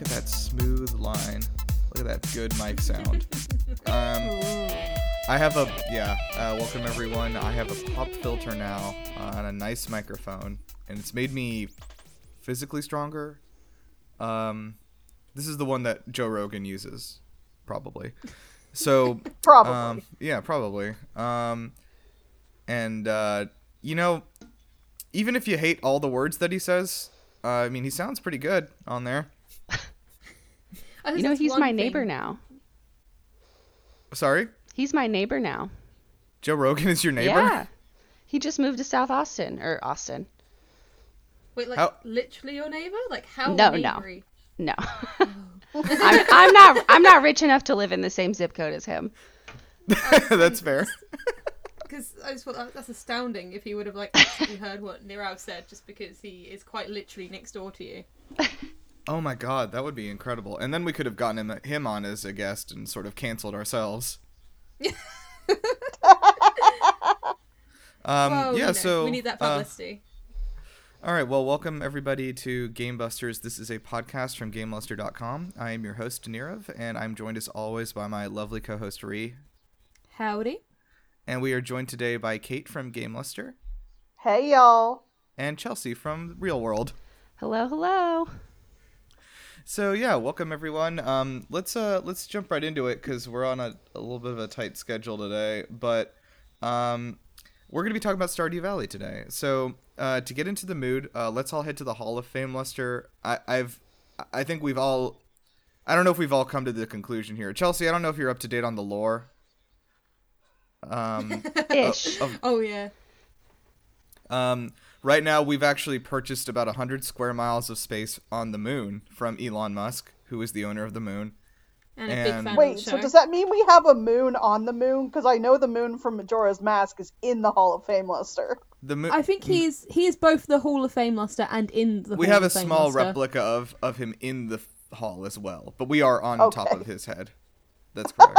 Look at that smooth line. Look at that good mic sound. Um, I have a yeah. Uh, welcome everyone. I have a pop filter now on a nice microphone, and it's made me physically stronger. Um, this is the one that Joe Rogan uses, probably. So Probably. um, yeah, probably. Um, and uh, you know, even if you hate all the words that he says, uh, I mean, he sounds pretty good on there. I think You know, he's one my thing- neighbor now. Sorry, He's my neighbor now. Joe Rogan is your neighbor. Yeah. He just moved to South Austin or Austin. Wait, like How- literally your neighbor? Like how No, no. neighbory? No. Oh. I'm, I'm not I'm not rich enough to live in the same zip code as him. That's um, fair. Because I just thought oh, that's astounding if he would have like actually heard what Nirav said, just because he is quite literally next door to you. Oh my god, that would be incredible. And then we could have gotten him, him on as a guest and sort of canceled ourselves. um, Well, yeah, so we need that uh, publicity. All right, well, welcome everybody to Game Busters. This is a podcast from GameLuster.com. I am your host, Nirav, and I'm joined as always by my lovely co host, Ree. Howdy. And we are joined today by Kate from Game Luster hey, y'all. and Chelsea from Real World. Hello, hello. So yeah, welcome everyone. Um, let's uh let's jump right into it because we're on a, a little bit of a tight schedule today. But um, we're gonna be talking about Stardew Valley today. So uh, to get into the mood, uh, let's all head to the Hall of Fame, Luster. I, I've I think we've all I don't know if we've all come to the conclusion here. Chelsea, I don't know if you're up to date on the lore. Um, Ish. of, Oh yeah. um, right now, we've actually purchased about 100 square miles of space on the moon from Elon Musk, who is the owner of the moon. And a big And- fan Wait, of so does that mean we have a moon on the moon? Because I know the moon from Majora's Mask is in the Hall of Fame, luster. The moon. I think he's he is both the Hall of Fame luster and in the we Hall have a Fame small luster. replica of, of him in the hall as well, but we are on top of his head. That's correct.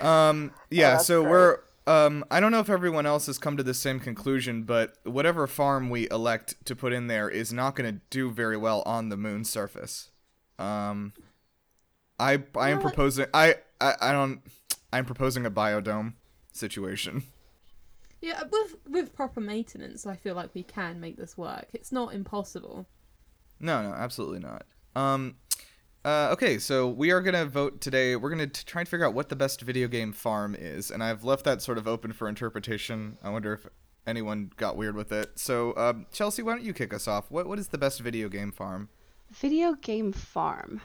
um, yeah, that's so great. we're. Um, I don't know if everyone else has come to the same conclusion, but whatever farm we elect to put in there is not going to do very well on the moon's surface. Um, I I am proposing. I, I I don't. I'm proposing a biodome situation. Yeah, with with proper maintenance, I feel like we can make this work. It's not impossible. No, no, absolutely not. Um, uh, okay, so we are gonna vote today. We're gonna try and figure out what the best video game farm is, and I've left that sort of open for interpretation. I wonder if anyone got weird with it. So, um, Chelsea, why don't you kick us off? What what is the best video game farm? Video game farm.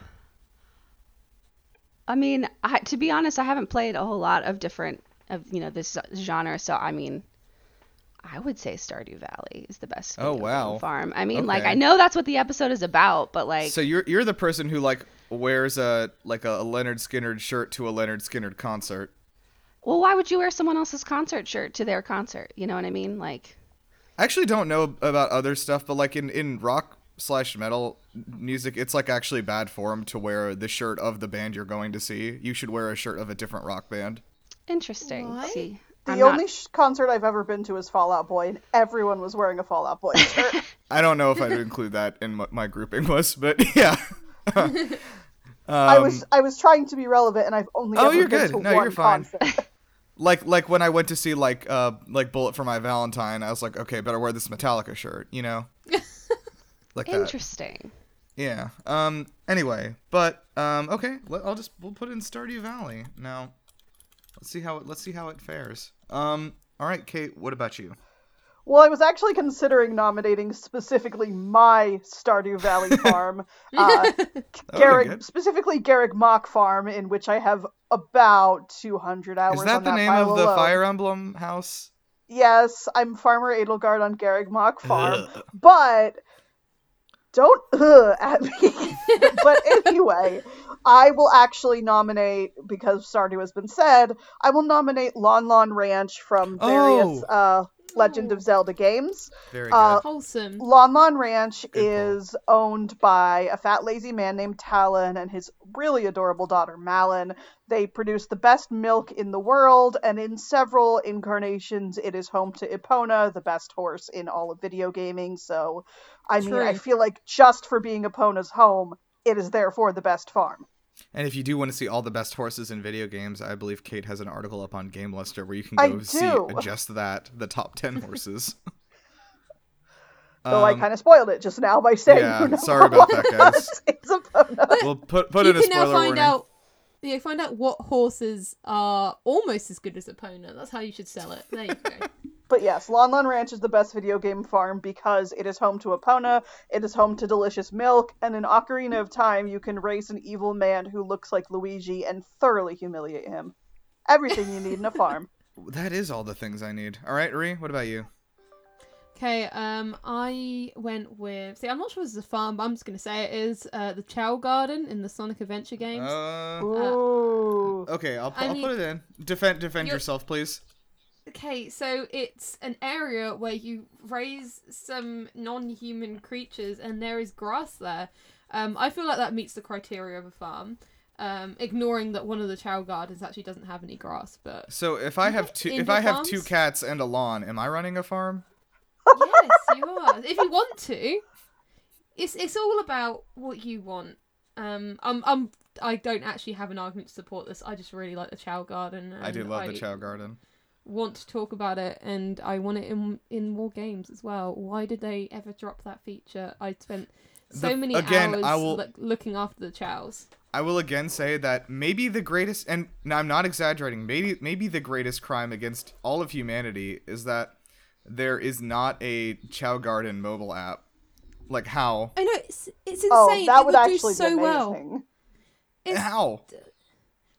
I mean, I, to be honest, I haven't played a whole lot of different of you know this genre, so I mean, I would say Stardew Valley is the best. Oh, wow. farm. I mean, like I know that's what the episode is about, but like, So you're you're the person who like wears a like a Lynyrd Skynyrd shirt to a Lynyrd Skynyrd concert. well, why would you wear someone else's concert shirt to their concert? You know what I mean? Like, I actually don't know about other stuff, but like in in rock slash metal music, it's like actually bad form to wear the shirt of the band you're going to see. You should wear a shirt of a different rock band. interesting. Why? See, The I'm not- only sh- concert I've ever been to is Fall Out Boy, and everyone was wearing a Fall Out Boy shirt. I don't know if I'd include that in what my grouping was, but yeah. I Um, was I was trying to be relevant, and I've only Oh, ever you're been good. to No, you're fine. like like when I went to see like uh like Bullet for My Valentine, I was like, okay, better wear this Metallica shirt, you know, like that. interesting. Yeah. Um. Anyway, but um. Okay. Let, I'll just we'll put in Stardew Valley now. Let's see how it. Let's see how it fares. Um. All right, Kate. What about you? Well, I was actually considering nominating specifically my Stardew Valley farm, uh, That would be Garrick, specifically Garreg Mach Farm, in which I have about 200 hours. Is that on the that name of the alone. Fire Emblem house? Yes, I'm Farmer Edelgard on Garreg Mach Farm, Ugh. but don't ugh at me. but anyway, I will actually nominate because Stardew has been said. I will nominate Lon Lon Ranch from various Oh. uh, Legend of Zelda games. Very Uh, good. Wholesome. Lon Lon Ranch Good call. is owned by a fat lazy man named Talon and his really adorable daughter Malon. They produce the best milk in the world, and in several incarnations, it is home to Epona, the best horse in all of video gaming. So, I mean, I feel like just for being Epona's home, it is therefore the best farm. And if you do want to see all the best horses in video games, I believe Kate has an article up on Game Luster where you can I go see just that, the top 10 horses. Though I Um, kind of spoiled it just now by saying yeah, who number sorry about that, guys. was. It's Epona. We'll put put you in a can spoiler now find warning. out. Yeah, find out what horses are almost as good as Epona. That's how you should sell it. There you go. But yes, Lon Lon Ranch is the best video game farm because it is home to Epona, it is home to delicious milk, and in Ocarina of Time, you can race an evil man who looks like Luigi and thoroughly humiliate him. Everything you need in a farm. That is all the things I need. All right, Ree, what about you? Okay, um, I went with. See, I'm not sure this is a farm, but I'm just gonna say it is uh, the Chao Garden in the Sonic Adventure games. Uh, Ooh. okay, I'll, I I'll mean- put it in. Defend defend yourself, please. Okay, so it's an area where you raise some non-human creatures, and there is grass there. Um, I feel like that meets the criteria of a farm. Um, ignoring that one of the Chao Gardens actually doesn't have any grass, but So if I have two if Indoor I have two cats and a lawn, am I running a farm? Yes, you are. If you want to, it's it's all about what you want. Um, I'm I'm I don't actually have an argument to support this. I just really like the Chao Garden. I do love the Chao Garden. Want to talk about it, and I want it in in more games as well. Why did they ever drop that feature? I spent so The- many again, hours I will- look- looking after the chows. I will again say that maybe the greatest, and now I'm not exaggerating. Maybe maybe the greatest crime against all of humanity is that there is not a Chao Garden mobile app. Like how? I know it's it's oh, insane. Oh, that it would would actually do so be well. amazing. It's How?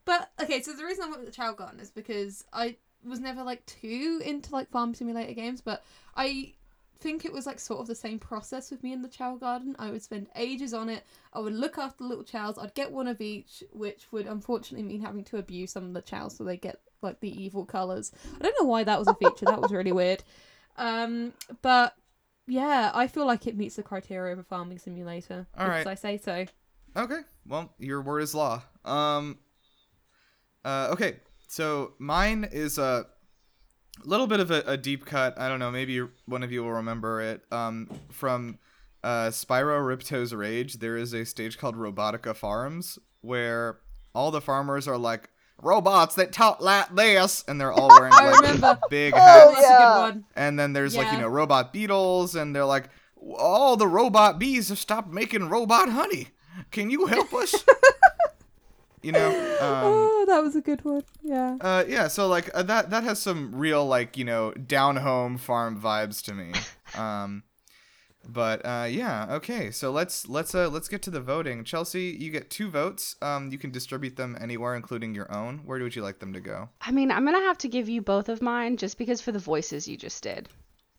But okay, so the reason I went with the Chao Garden is because I was never like too into like farm simulator games, but I think it was like sort of the same process with me in the Chao Garden. I would spend ages on it. I would look after the little chows. I'd get one of each, which would unfortunately mean having to abuse some of the chows so they get like the evil colors. I don't know why that was a feature. that was really weird. Um, but yeah, I feel like it meets the criteria of a farming simulator. All right. I say so. Okay. Well, your word is law. Um. Uh. Okay. So mine is a little bit of a, a deep cut. I don't know. Maybe one of you will remember it. Um. From uh, Spyro Ripto's Rage, there is a stage called Robotica Farms where all the farmers are like robots that talk like this, and they're all wearing I like remember. big Oh, hats. That's a yeah. good one. And then there's like, you know, robot beetles, and they're like, all the robot bees have stopped making robot honey. Can you help us? you know, um, oh, that was a good one. Yeah. uh, yeah. So like uh, that that has some real like you know down home farm vibes to me. Um, but uh, yeah, okay. So let's let's uh, let's get to the voting. Chelsea, you get two votes. Um, you can distribute them anywhere, including your own. Where would you like them to go? I mean, I'm gonna have to give you both of mine just because for the voices you just did.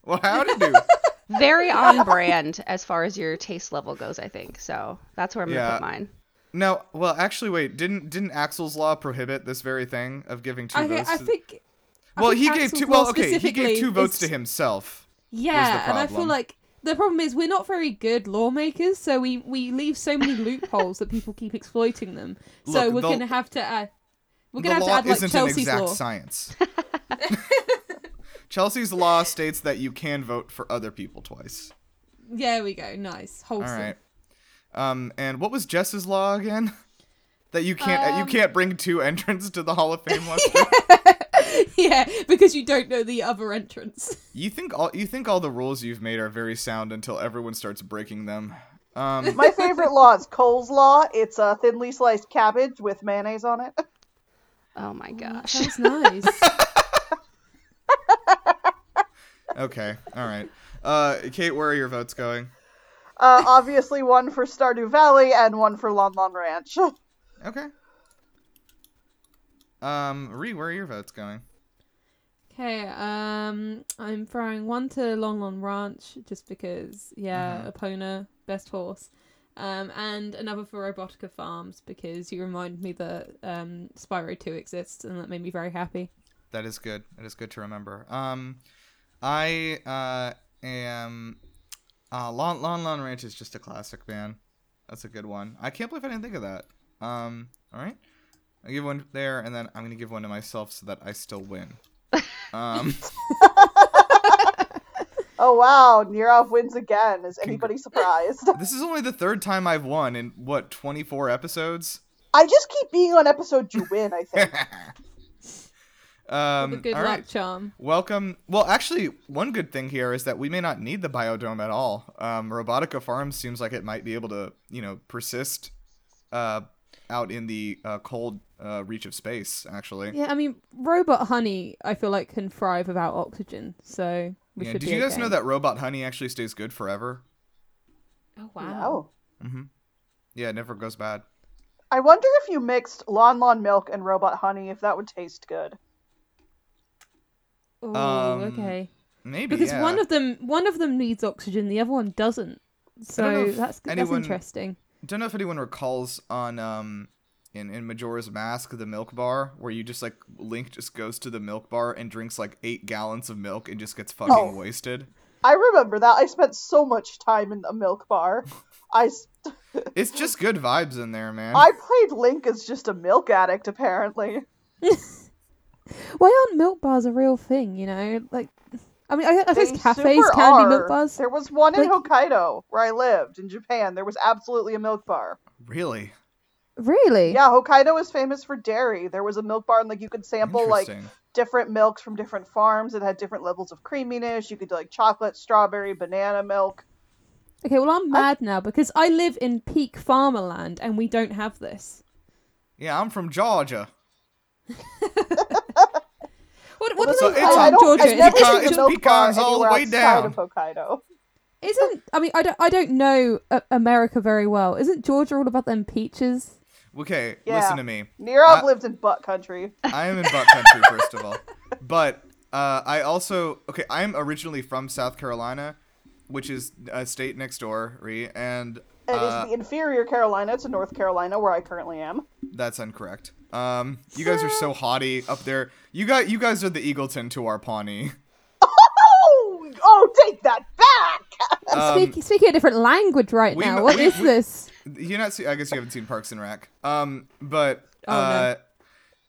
Well, how did you? Very on brand as far as your taste level goes, I think. So that's where I'm gonna Yeah. put mine. No, well, actually, wait. Didn't didn't Axel's law prohibit this very thing of giving two I, votes? I to- think. I well, think he gave two. Well, okay, he gave two votes is- to himself. Yeah, and I feel like the problem is we're not very good lawmakers, so we we leave so many loopholes that people keep exploiting them. so Look, we're the- gonna have to add. We're gonna have to add like isn't Chelsea's an exact law. science. Chelsea's law states that you can vote for other people twice. There we go. Nice, wholesome. right. Um, and what was Jess's law again? That you can't you Um, can't bring two entrants to the Hall of Fame Luster. yeah, because you don't know the other entrance. you think all you think all the rules you've made are very sound until everyone starts breaking them. Um, My favorite law is Cole's Law. It's a thinly sliced cabbage with mayonnaise on it. Oh my gosh. Sounds nice. okay, all right. Uh, Kate, where are your votes going? Uh, obviously, one for Stardew Valley and one for Lon Lon Ranch. Okay. Um, Ree, where are your votes going? Okay, um, I'm throwing one to Lon Lon Ranch just because, yeah. Epona, best horse, um, and another for Robotica Farms because you remind me that um, Spyro 2 exists and that made me very happy. That is good. That is good to remember. Um, I uh, am. Uh, Lon Lon Lon Ranch is just a classic, man. That's a good one. I can't believe I didn't think of that. Um, all right, I give one there, and then I'm gonna give one to myself so that I still win. Um, Oh wow, Nirav wins again. Is anybody surprised? this is only the third time I've won in what 24 episodes. I just keep being on episode you win, I think. um, good all luck right. charm. Welcome. Well, actually, one good thing here is that we may not need the biodome at all. Um, Robotica Farms seems like it might be able to, you know, persist uh, out in the uh, cold uh, reach of space. Actually, Yeah, I mean, robot honey, I feel like can thrive without oxygen, so we Yeah, should Did be you guys okay. know that robot honey actually stays good forever? Oh Wow. Mm-hmm. Yeah, it never goes bad. I wonder if you mixed Lon Lon milk and robot honey, if that would taste good. Oh, Um, okay. Maybe Because yeah. one of them, one of them needs oxygen, the other one doesn't. So if that's that's interesting. Don't know if anyone recalls on um in in Majora's Mask the milk bar where you just like Link just goes to the milk bar and drinks like eight gallons of milk and just gets fucking Oh. wasted. I remember that. I spent so much time in the milk bar. I, s- It's just good vibes in there, man. I played Link as just a milk addict, apparently. Why aren't milk bars a real thing? You know, like, I mean, I, I They suppose cafes can are. be milk bars. There was one in Hokkaido where I lived in Japan. There was absolutely a milk bar. Really Really? Yeah, Hokkaido is famous for dairy. There was a milk bar and like you could sample like different milks from different farms. It had different levels of creaminess. You could do like chocolate, strawberry, banana milk. Okay, well, I'm mad now because I live in peak farmerland and we don't have this. Yeah, I'm from Georgia. What, what Well, do they it's call I a- don't. Georgia? I've never it pecan- it's a milk bar pecans all the way down. of Hokkaido. Isn't I mean I don't I don't know uh, America very well. Isn't Georgia all about them peaches? Okay, Yeah. listen to me. Nirav I- lived in butt country. I am in butt country first of all, but uh, I also okay. I'm originally from South Carolina, which is a state next door, Ree, and It is uh, the inferior Carolina to North Carolina, where I currently am. that's incorrect. Um, you guys are so haughty up there. You got you guys are the Eagleton to our Pawnee. Oh, oh, take that back! Um, Speak, speaking a different language right we- now. What we- is we- this? You're not see? I guess you haven't seen Parks and Rec. Um, but Oh, no. uh,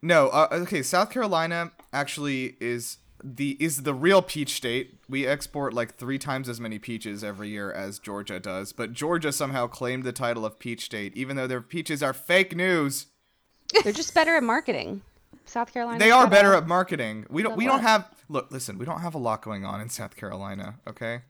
no. Uh, okay, South Carolina actually is the is the real peach state. We export like three times as many peaches every year as Georgia does, but Georgia somehow claimed the title of peach state, even though their peaches are fake news. They're just better at marketing. South Carolina. They are better at marketing. We don't. We don't have. Look, listen. We don't have a lot going on in South Carolina. Okay,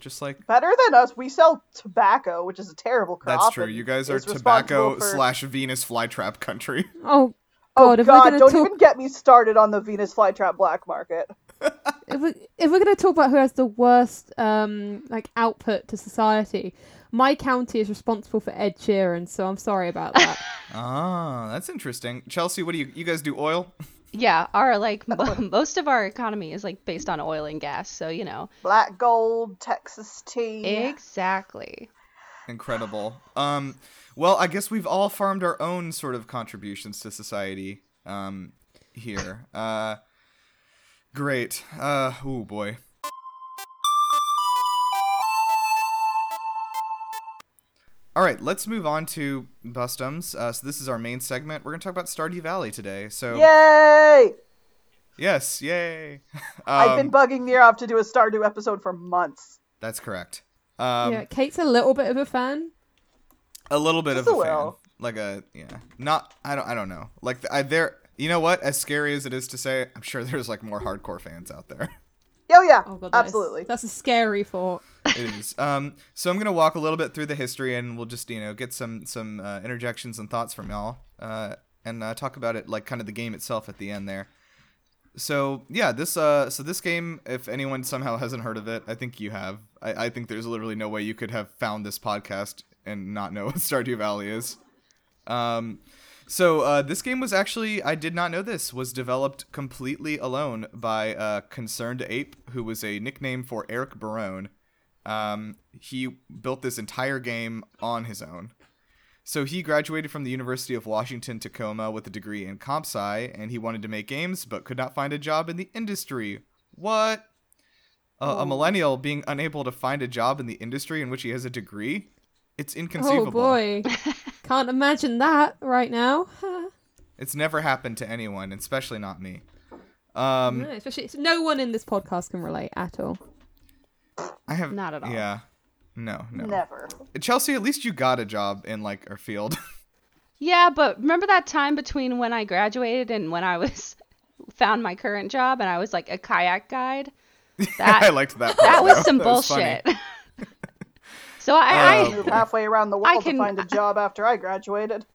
just like Better than us, we sell tobacco, which is a terrible crop. that's true. You guys are tobacco for- slash Venus flytrap country. Oh Oh God! if God! we're Don't talk, even get me started on the Venus flytrap black market. if, we, if we're gonna talk about who has the worst um like output to society, my county is responsible for Ed Sheeran. So I'm sorry about that. Ah, that's interesting. Chelsea, what do you you guys do? Oil? Yeah, our like mo- most of our economy is like based on oil and gas. So you know Black gold, Texas tea. exactly. Incredible. Um, well, I guess we've all farmed our own sort of contributions to society. Um, here. Uh, great. Uh, oh boy. All right, let's move on to Bustums. Uh, so this is our main segment. We're gonna talk about Stardew Valley today. So Yay! yes, yay. I've been Um, bugging Nirav to do a Stardew episode for months. That's correct. Um, yeah, Kate's a little bit of a fan. a little bit Just of a a, fan, like a yeah, not I don't I don't know. Like I there, you know what? As scary as it is to say, I'm sure there's like more hardcore fans out there. Oh yeah, Oh God, that is- absolutely. that's a scary thought. It is. Um, so I'm gonna walk a little bit through the history, and we'll just you know get some some uh, interjections and thoughts from y'all, uh, and uh, talk about it like kind of the game itself at the end there. So yeah, this uh, so this game, if anyone somehow hasn't heard of it, I think you have. I, I think there's literally no way you could have found this podcast and not know what Stardew Valley is. Um, so uh, this game was actually I did not know this was developed completely alone by uh, ConcernedApe, who was a nickname for Eric Barone. Um, he built this entire game on his own. So he graduated from the University of Washington Tacoma with a degree in comp sci, and he wanted to make games but could not find a job in the industry. What? a, a Oh. millennial being unable to find a job in the industry in which he has a degree. It's inconceivable. Oh boy, can't imagine that right now. It's never happened to anyone, especially not me. Um, no, especially no one in this podcast can relate at all. I have Not at all. Yeah, no, no. Never. Chelsea, at least you got a job in like our field. Yeah, but remember that time between when I graduated and when I was found my current job and I was like a kayak guide? That I liked that. that was though. some That was bullshit. so I, Oh. I um, Moved halfway around the I world can- to find a job after I graduated.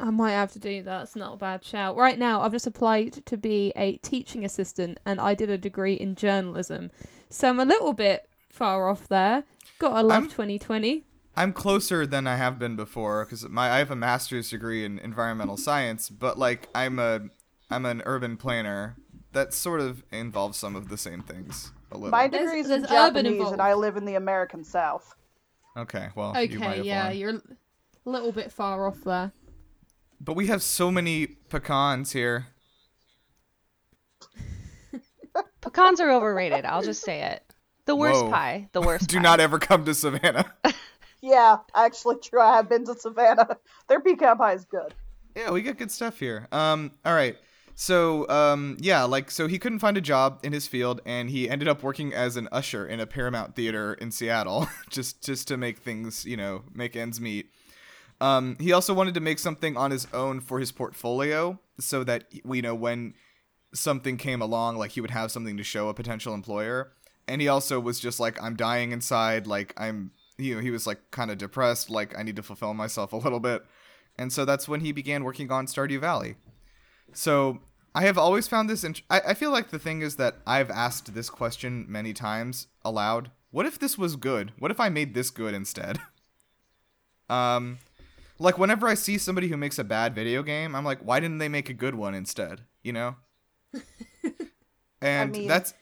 I might have to do that. It's not a bad shout. Right now, I've just applied to be a teaching assistant, and I did a degree in journalism, so I'm a little bit far off there. Gotta love I'm- 2020. I'm closer than I have been before because my I have a master's degree in environmental science, but like I'm a I'm an urban planner. That sort of involves some of the same things a little. My There's- degree's in there's urban Japanese, involved. and I live in the American South. okay, well, you might Okay, have yeah, won. you're a little bit far off there. But we have so many pecans here. Pecans are overrated. I'll just say it. The worst Whoa. pie. The worst. Do pie. not ever come to Savannah. Yeah, actually, true. I have been to Savannah. Their pecan pie is good. yeah, we got good stuff here. Um, all right. So, um, yeah, like, so he couldn't find a job in his field, and he ended up working as an usher in a Paramount theater in Seattle, just just to make things, you know, make ends meet. Um, he also wanted to make something on his own for his portfolio, so that you know when something came along, like he would have something to show a potential employer. And he also was just like, I'm dying inside, like I'm, you know, he was like kind of depressed, like I need to fulfill myself a little bit. And so that's when he began working on Stardew Valley. So I have always found this. Int- I, I feel like the thing is that I've asked this question many times aloud. What if this was good? What if I made this good instead? um, like whenever I see somebody who makes a bad video game, I'm like, why didn't they make a good one instead? You know. And mean- that's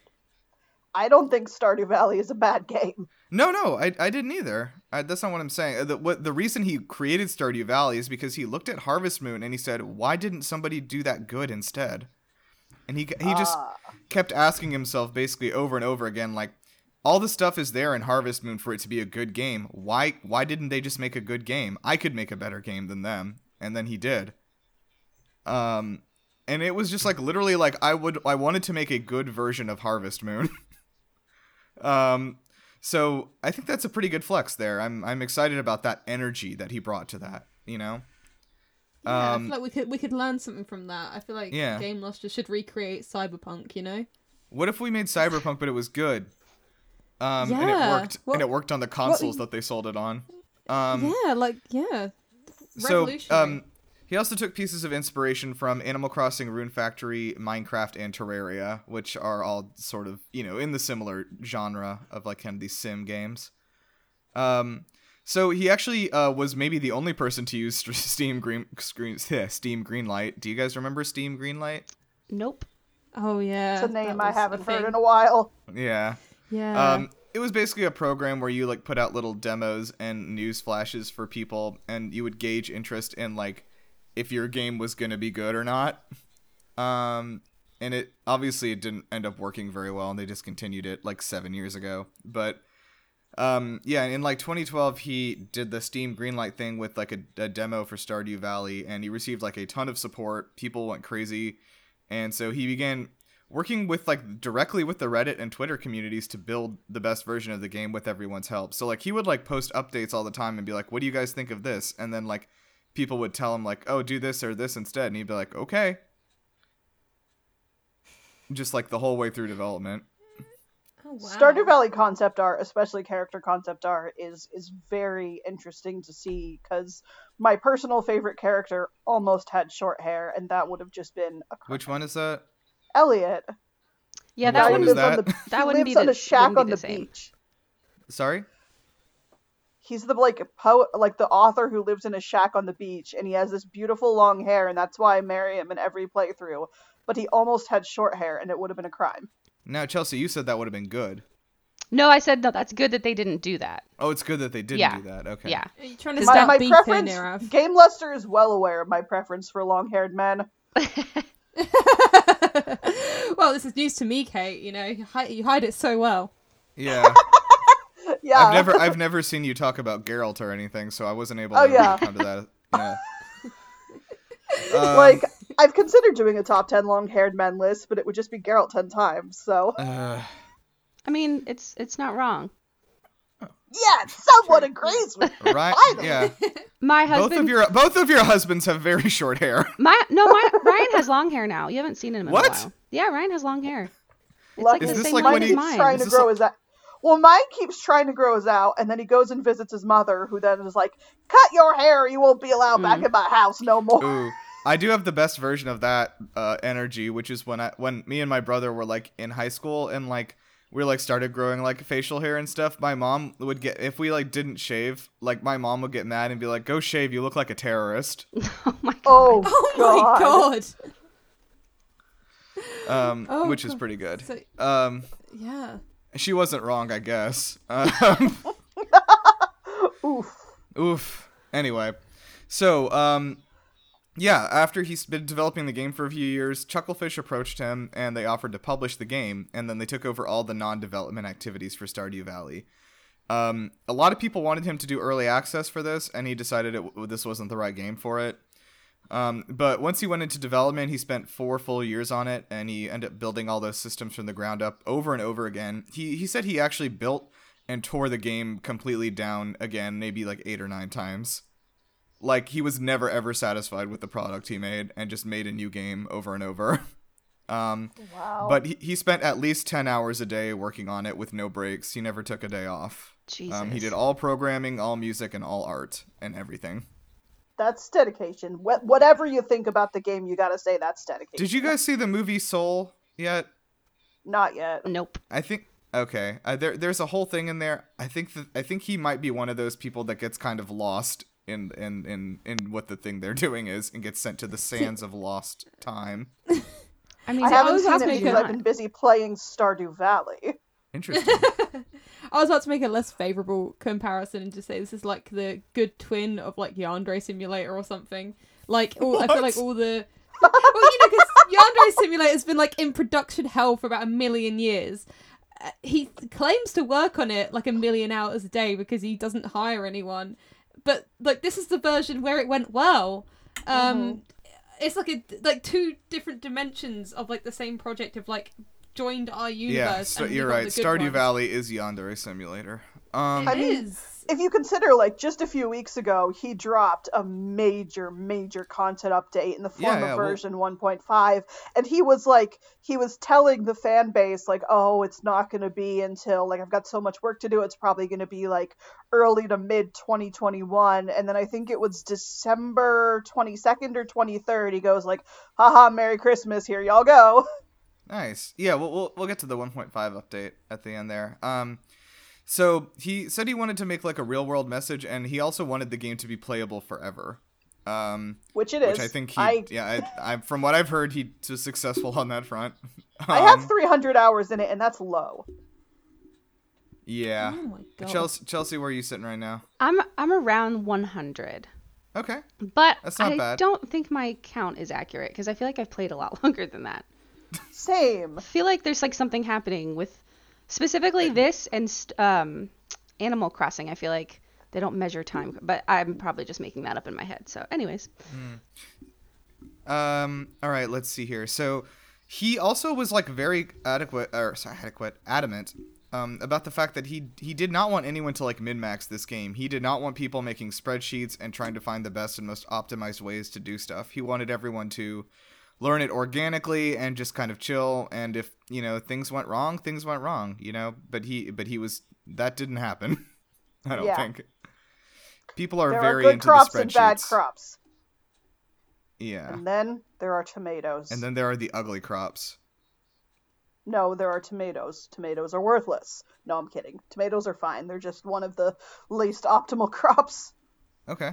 I don't think Stardew Valley is a bad game. no, no, I, I didn't either. I, that's not what I'm saying. Uh, The, what, the reason he created Stardew Valley is because he looked at Harvest Moon and he said, why didn't somebody do that good instead? And he he just Ah. kept asking himself basically over and over again, like, all the stuff is there in Harvest Moon for it to be a good game. Why why didn't they just make a good game? I could make a better game than them, and then he did. Um, and it was just like literally like I would I wanted to make a good version of Harvest Moon. um, so I think that's a pretty good flex there. I'm I'm excited about that energy that he brought to that. You know. Yeah, I Um, feel like we could we could learn something from that. I feel like Yeah. Game Lost just should recreate Cyberpunk. You know. What if we made Cyberpunk, but it was good? Um, and it worked, What- and it worked on the consoles that they sold it on. Um, yeah, like yeah. so, um, he also took pieces of inspiration from Animal Crossing, Rune Factory, Minecraft, and Terraria, which are all sort of you know in the similar genre of like kind of these sim games. Um, so he actually uh, was maybe the only person to use Steam Green Screen Steam Greenlight. Do you guys remember Steam Greenlight? Nope. oh yeah. It's a name I haven't heard in a while. Yeah. Yeah. Um, it was basically a program where you like put out little demos and news flashes for people, and you would gauge interest in like if your game was gonna be good or not. Um, and it obviously it didn't end up working very well, and they discontinued it like seven years ago. But um, yeah, in like 2012, he did the Steam Greenlight thing with like a, a demo for Stardew Valley, and he received like a ton of support. People went crazy, and so he began working with like directly with the Reddit and Twitter communities to build the best version of the game with everyone's help. So like he would like post updates all the time and be like, "What do you guys think of this?" And then like people would tell him like, "Oh, do this or this instead," and he'd be like, "Okay." Just like the whole way through development. oh, wow. Stardew Valley concept art, especially character concept art, is is very interesting to see because my personal favorite character almost had short hair, and that would have just been a crime. Which one is that? Elliott. Yeah, Which that one wouldn't is lives on that? the that he wouldn't lives be on the- a shack be on the the, beach. Sorry. He's the like poet, like the author who lives in a shack on the beach, and he has this beautiful long hair, and that's why I marry him in every playthrough. But he almost had short hair, and it would have been a crime. Now, Chelsea, you said that would have been good. No, I said no. That's good that they didn't do that. Oh, it's good that they didn't Yeah. do that. Okay. Yeah. Are you trying to My, start my beef preference. Game Luster is well aware of my preference for long-haired men. well, Well, this is news to me, Kate. You know, you hide, you hide it so well. Yeah. Yeah. I've never I've never seen you talk about Geralt or anything, so I wasn't able to Oh, yeah. come to that. Yeah. Um, like I've considered doing a top ten long-haired men list, but it would just be Geralt ten times. So uh, I mean, it's it's not wrong. yeah, someone agrees with. me. right? Finally. Yeah. My husband. Both of your both of your husbands have very short hair. my no, my Ryan has long hair now. You haven't seen him in What? a while. What? Yeah, Ryan has long hair. It's Lucky like Is the this same like length when as he- keeps mine. trying Is to grow like- his out. Well, mine keeps trying to grow his out, and then he goes and visits his mother, who then is like, "Cut your hair, you won't be allowed back Mm. in my house no more." Ooh. I do have the best version of that uh, energy, which is when I when me and my brother were like in high school and like we like started growing like facial hair and stuff. My mom would get if we like didn't shave, like my mom would get mad and be like, "Go shave, you look like a terrorist." oh my god. Oh, Oh my god. Um, Oh, which is pretty good. So Um, yeah. She wasn't wrong, I guess. Um, Oof. Oof. Anyway, so um, yeah, after he's been developing the game for a few years, Chucklefish approached him and they offered to publish the game, and then they took over all the non-development activities for Stardew Valley. Um, a lot of people wanted him to do early access for this, and he decided it, this wasn't the right game for it. Um, but once he went into development, he spent four full years on it, and he ended up building all those systems from the ground up over and over again. He he said he actually built and tore the game completely down again, maybe like eight or nine times. Like he was never ever satisfied with the product he made, and just made a new game over and over. Um, Wow. but he, he spent at least 10 hours a day working on it with no breaks. He never took a day off. Jesus. Um, he did all programming, all music, and all art and everything. That's dedication. Wh- whatever you think about the game, you gotta say that's dedication. Did you guys see the movie Soul yet? Not yet. Nope. I think okay. Uh, there there's a whole thing in there. I think that I think he might be one of those people that gets kind of lost in in in in what the thing they're doing is and gets sent to the sands of lost time. I mean, I I haven't seen it because I've been busy playing Stardew Valley. Interesting. I was about to make a less favorable comparison and just say this is like the good twin of like Yandere Simulator or something. Like, all, I feel like all the well, you know, because Yandere Simulator has been like in production hell for about a million years. Uh, he claims to work on it like a million hours a day because he doesn't hire anyone. But like, this is the version where it went well. Um, It's like a like two different dimensions of like the same project of like joined our universe. yeah, so, and you're right. Stardew ones. Valley is Yandere Simulator. Um, It I mean. If you consider, like, just a few weeks ago, he dropped a major, major content update in the form Yeah, yeah, of well- version 1.5, and he was like, he was telling the fan base, like, oh, it's not going to be until, like, I've got so much work to do, it's probably going to be, like, early to mid 2021, and then I think it was December 22nd or 23rd, he goes, like, haha, Merry Christmas, here y'all go. Nice. Yeah, we'll, we'll we'll get to the 1.5 update at the end there. Um, so he said he wanted to make like a real world message, and he also wanted the game to be playable forever. Um, Which it is. which I think he, I, yeah, I, I, from what I've heard, he was successful on that front. I have Um, 300 hours in it, and that's low. Yeah. Oh my god. Chelsea, Chelsea, where are you sitting right now? I'm I'm around 100, Okay. but That's not I bad. don't think my count is accurate because I feel like I've played a lot longer than that. Same. I feel like there's like something happening with specifically this and st- um, Animal Crossing. I feel like they don't measure time, but I'm probably just making that up in my head. So, anyways, Um. All right. Let's see here. So, he also was like very adequate, or sorry, adequate, adamant, um, about the fact that he he did not want anyone to like min max this game. He did not want people making spreadsheets and trying to find the best and most optimized ways to do stuff. He wanted everyone to learn it organically and just kind of chill. And if you know things went wrong, things went wrong. You know. But he but he was that didn't happen. I don't Yeah. think. People are there very are good into crops the and bad crops. Yeah. And then there are tomatoes. And then there are the ugly crops. no, there are tomatoes. Tomatoes are worthless. No, I'm kidding. Tomatoes are fine. They're just one of the least optimal crops. Okay.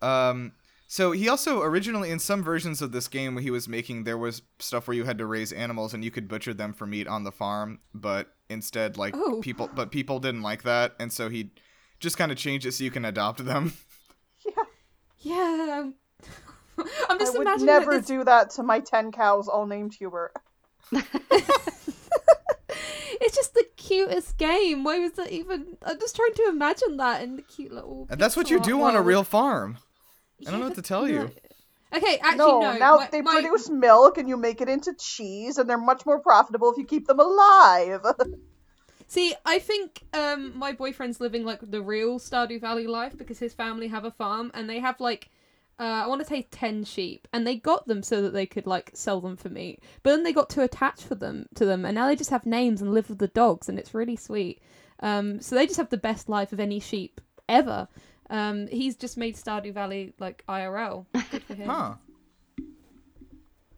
Um so he also originally in some versions of this game he was making there was stuff where you had to raise animals and you could butcher them for meat on the farm, but instead like Oh. people but people didn't like that and so he just kind of changed it so you can adopt them. Yeah, Yeah. I'm I just would imagining never like this, do that to my ten cows, all named Hubert. It's just the cutest game. Why was that even? I'm just trying to imagine that in the cute little. And that's what you do on a real farm. I don't know what to tell no. you. Okay, actually no, no. now my- they my- produce milk and you make it into cheese, and they're much more profitable if you keep them alive. See, I think um, my boyfriend's living like the real Stardew Valley life because his family have a farm and they have like uh, I want to say ten sheep, and they got them so that they could like sell them for meat. But then they got too attached for them to them, and now they just have names and live with the dogs, and it's really sweet. Um, so they just have the best life of any sheep ever. Um, he's just made Stardew Valley like IRL. Good for him. Huh.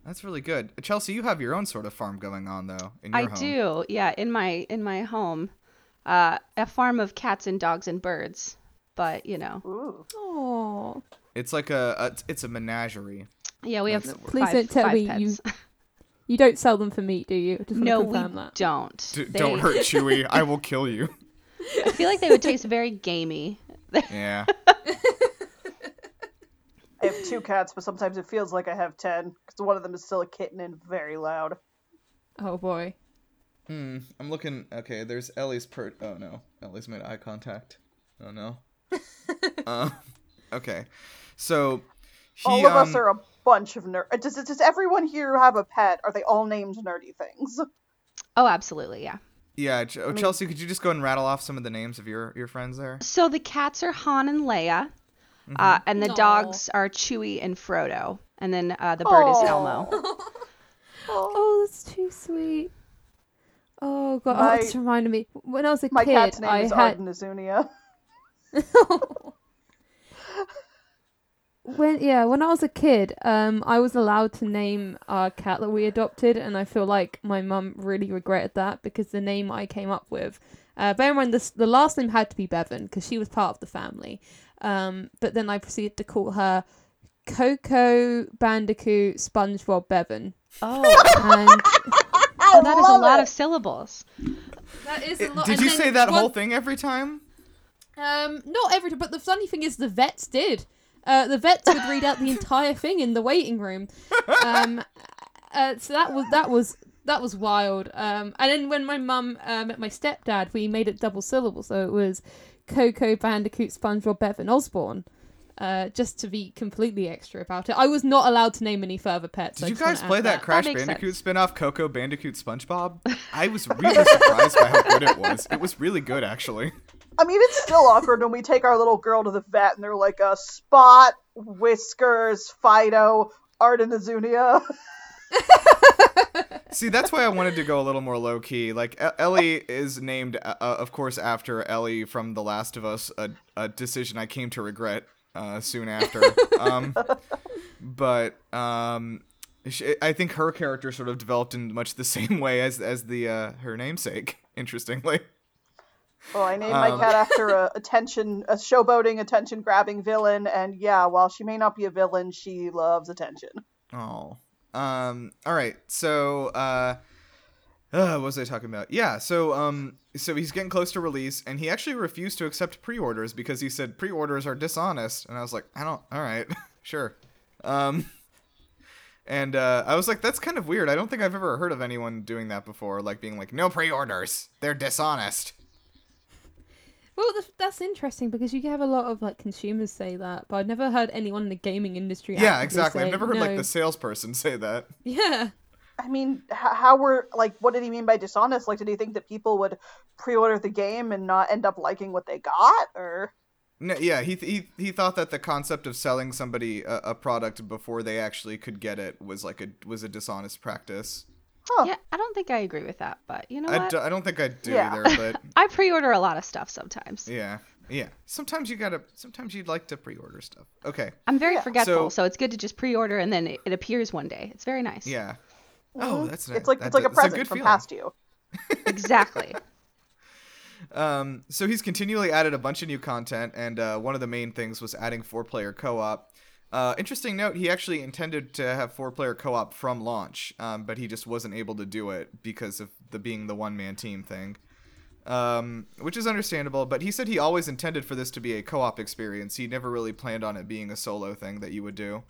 That's really good. Chelsea, you have your own sort of farm going on though in your I home. do. Yeah, in my in my home, uh, a farm of cats and dogs and birds. But you know, Oh, It's like a, a it's a menagerie. yeah, we have That's the word. Please five, don't tell five me pets. you- you don't sell them for meat, do you? Just no, we that. don't. D- They- Don't hurt Chewie. I will kill you. I feel like they would taste very gamey. Yeah. I have two cats, but sometimes it feels like I have ten because one of them is still a kitten and very loud. Oh boy. Hmm. I'm looking. Okay. There's Ellie's per. Oh no. Ellie's made eye contact. Oh no. uh, okay. So. He, all of us um, are a bunch of nerd. Does, does everyone here have a pet? Are they all named nerdy things? Oh, absolutely, yeah. Yeah. Ch- oh, Chelsea, could you just go and rattle off some of the names of your your friends there? So the cats are Han and Leia, uh, and the Aw. dogs are Chewie and Frodo, and then uh, the bird is Elmo. Oh, that's too sweet. Oh god, My- oh, it's reminded me when I was a My kid. cat's name I is had Ardyn Izunia. when yeah, when I was a kid, um, I was allowed to name our cat that we adopted, and I feel like my mum really regretted that because the name I came up with. Uh, bear in mind, this, the last name had to be Bevan because she was part of the family. Um, but then I proceeded to call her Coco Bandicoot SpongeBob Bevan. Oh, And I that is a lot it. of syllables. that is It- did you say that whole thing every time? Um, not every time, but the funny thing is the vets did. Uh, the vets would read out the entire thing in the waiting room. Um, uh, so that was that was that was wild. Um, and then when my mum uh, met my stepdad, we made it double syllable, so it was Coco Bandicoot SpongeBob Bevan Osborne. Uh, just to be completely extra about it, I was not allowed to name any further pets. I Did you guys play that Crash makes Bandicoot sense. spin-off Coco Bandicoot SpongeBob? I was really surprised by how good it was. It was really good actually. I mean, it's still awkward when we take our little girl to the vet and they're like a Spot, Whiskers, Fido, Ardyn Izunia. See, that's why I wanted to go a little more low key. Like Ellie is named, uh, of course, after Ellie from The Last of Us, a, a decision I came to regret uh, soon after. um, but um, sh I think her character sort of developed in much the same way as as the uh, her namesake. Interestingly, Well, I named Um, my cat after a attention, a showboating, attention-grabbing villain, and yeah, while she may not be a villain, she loves attention. Oh. Um. All right. So, uh, uh, what was I talking about? Yeah. So, um, so he's getting close to release, and he actually refused to accept pre-orders because he said pre-orders are dishonest. And I was like, I don't. All right, sure. Um. And uh, I was like, that's kind of weird. I don't think I've ever heard of anyone doing that before, like being like, no pre-orders, they're dishonest. Well, that's, that's interesting because you have a lot of like consumers say that, but I've never heard anyone in the gaming industry. Yeah, actively exactly. I've never heard like the salesperson say that. Yeah. I mean, h- how were like, what did he mean by dishonest? Like, did he think that people would pre-order the game and not end up liking what they got, or? No, yeah, he, he he thought that the concept of selling somebody a, a product before they actually could get it was like a was a dishonest practice. Huh. Yeah, I don't think I agree with that, but you know I, what? d- I don't think I do Yeah. either, but I pre-order a lot of stuff sometimes. yeah, yeah. Sometimes you gotta. Sometimes you'd like to pre-order stuff. Okay, I'm very Yeah. forgetful, So- so, it's good to just pre-order and then it, it appears one day. It's very nice. yeah. Oh, Mhm. that's It's like that- it's like a that's good present from feeling. past you. Exactly. Um, so he's continually added a bunch of new content, and uh, one of the main things was adding four-player co-op. Uh, interesting note: he actually intended to have four-player co-op from launch, um, but he just wasn't able to do it because of the being the one-man team thing, um, which is understandable. But he said he always intended for this to be a co-op experience. He never really planned on it being a solo thing that you would do.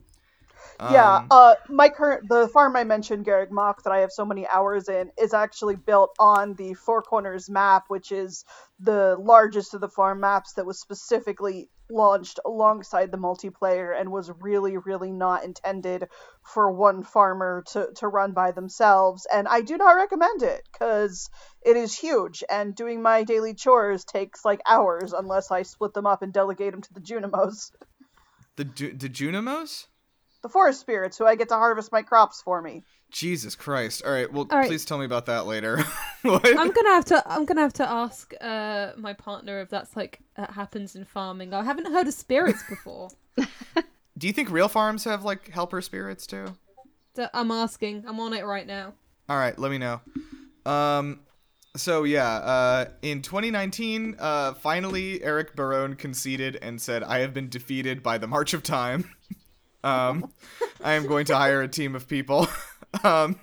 yeah, Um, uh, my current the farm I mentioned, Garreg Mach, that I have so many hours in, is actually built on the Four Corners map, which is the largest of the farm maps that was specifically launched alongside the multiplayer and was really, really not intended for one farmer to, to run by themselves. And I do not recommend it because it is huge, and doing my daily chores takes like hours unless I split them up and delegate them to the Junimos, the Ju- the Junimos. the forest spirits, who I get to harvest my crops for me. Jesus Christ! All right, well, All right. please tell me about that later. I'm gonna have to. I'm gonna have to ask uh, my partner if that's like that happens in farming. I haven't heard of spirits before. Do you think real farms have like helper spirits too? So I'm asking. I'm on it right now. All right, let me know. Um, so yeah, uh, in 2019, uh, finally Eric Barone conceded and said, "I have been defeated by the March of Time. um, I am going to hire a team of people." um,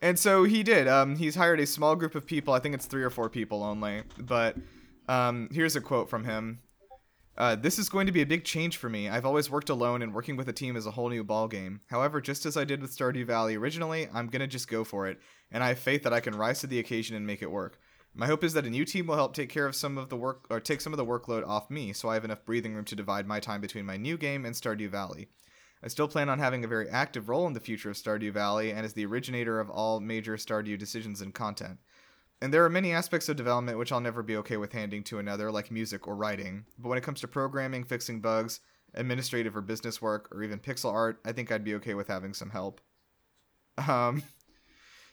and so he did. Um, he's hired a small group of people. I think it's three or four people only. But um, here's a quote from him. Uh, this is going to be a big change for me. I've always worked alone, and working with a team is a whole new ballgame. However, just as I did with Stardew Valley originally, I'm gonna just go for it, and I have faith that I can rise to the occasion and make it work. My hope is that a new team will help take care of some of the work or take some of the workload off me, so I have enough breathing room to divide my time between my new game and Stardew Valley. I still plan on having a very active role in the future of Stardew Valley and as the originator of all major Stardew decisions and content. And there are many aspects of development which I'll never be okay with handing to another, like music or writing. But when it comes to programming, fixing bugs, administrative or business work, or even pixel art, I think I'd be okay with having some help. Um,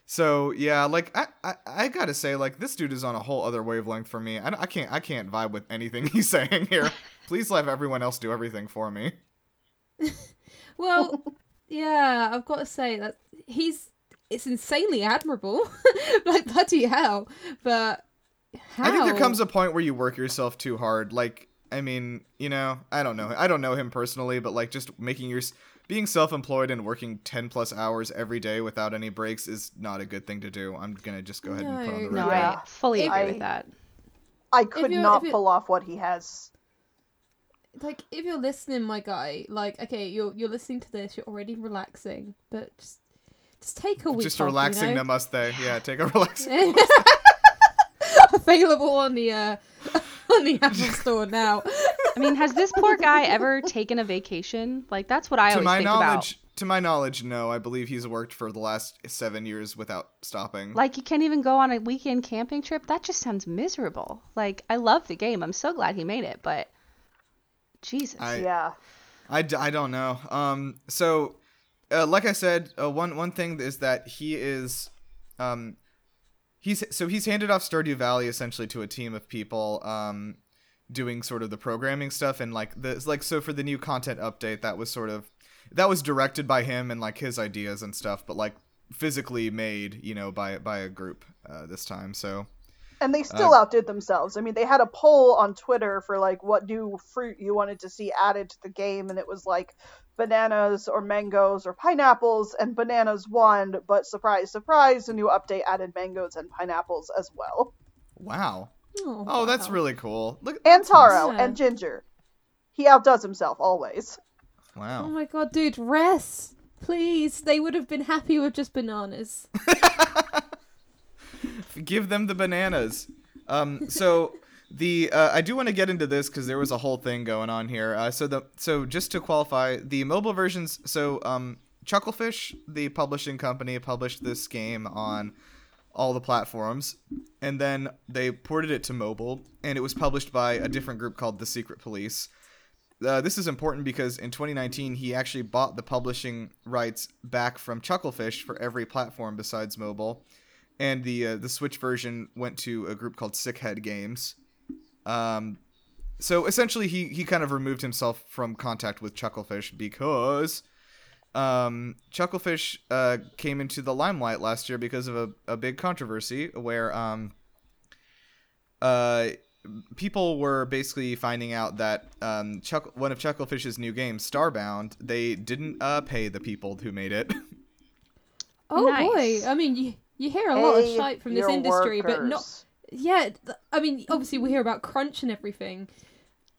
so yeah, like I, I, I gotta say, like this dude is on a whole other wavelength for me. I, I can't, I can't vibe with anything he's saying here. Please let everyone else do everything for me. Well, yeah, I've got to say that he's it's insanely admirable. like bloody hell, but how? I think there comes a point where you work yourself too hard. Like, I mean, you know, I don't know. I don't know him personally, but like just making your being self-employed and working 10 plus hours every day without any breaks is not a good thing to do. I'm going to just go ahead and put on the No. No, I fully agree I- with that. I could not pull off what he has. Like if you're listening, my guy. Like okay, you're you're listening to this. You're already relaxing, but just just take a week. Just off, relaxing you know? namaste. Yeah, take a relaxing. Available on the uh, on the Apple Store now. I mean, has this poor guy ever taken a vacation? Like that's what I to always my think knowledge, to my knowledge, no. I believe he's worked for the last seven years without stopping. Like you can't even go on a weekend camping trip. That just sounds miserable. Like I love the game. I'm so glad he made it, but Jesus. I, yeah. I, d- I don't know. Um, so, uh, like I said, uh, one one thing is that he is, um, he's so he's handed off Stardew Valley essentially to a team of people, um, doing sort of the programming stuff and like the like so for the new content update that was sort of that was directed by him and like his ideas and stuff, but like physically made, you know, by by a group uh, this time. So. And they still Uh, outdid themselves. I mean, they had a poll on Twitter for like what new fruit you wanted to see added to the game, and it was like bananas or mangoes or pineapples, and bananas won. But surprise, surprise, a new update added mangoes and pineapples as well. Wow. Oh, Oh, that's really cool. Look. And. Taro Yeah. and Ginger. He outdoes himself always. Wow. Oh my god, dude, rest. Please. They would have been happy with just bananas. Give them the bananas. Um, so the uh, I do want to get into this because there was a whole thing going on here. Uh, so the so just to qualify the mobile versions. So um, Chucklefish, the publishing company, published this game on all the platforms, and then they ported it to mobile, and it was published by a different group called the Secret Police. Uh, this is important because in 2019 he actually bought the publishing rights back from Chucklefish for every platform besides mobile, and the uh, the Switch version went to a group called Sickhead Games. Um, so essentially, he he kind of removed himself from contact with Chucklefish because um, Chucklefish uh, came into the limelight last year because of a, a big controversy where um, uh, people were basically finding out that um, Chuck- one of Chucklefish's new games, Starbound, they didn't uh, pay the people who made it. Oh Nice. boy. I mean, you you hear a lot of Pay shite from this your industry, but not yeah, I mean, obviously we hear about crunch and everything,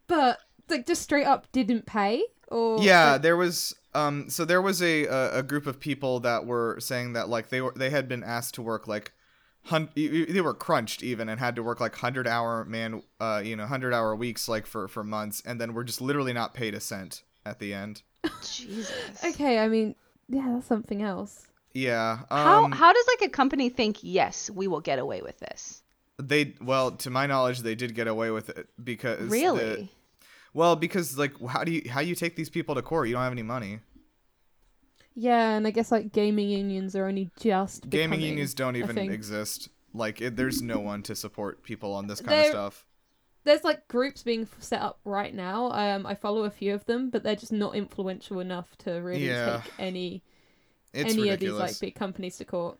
but like just straight up didn't pay or yeah, like, there was Um, so there was a, a a group of people that were saying that like they were they had been asked to work like hun- y- y- they were crunched even and had to work like 100 hour man uh you know 100 hour weeks like for for months and then were just literally not paid a cent at the end Jesus. Okay, I mean, yeah, that's something else. Yeah How um how does like a company think yes we will get away with this? they well to my knowledge they did get away with it because the- Really? well because like how do you how you take these people to court you don't have any money Yeah, and I guess like gaming unions are only just gaming unions don't even exist like it, there's no one to support people on this kind of They're- stuff There's like groups being set up right now. Um, I follow a few of them, but they're just not influential enough to really Yeah. take any it's any ridiculous of these like big companies to court.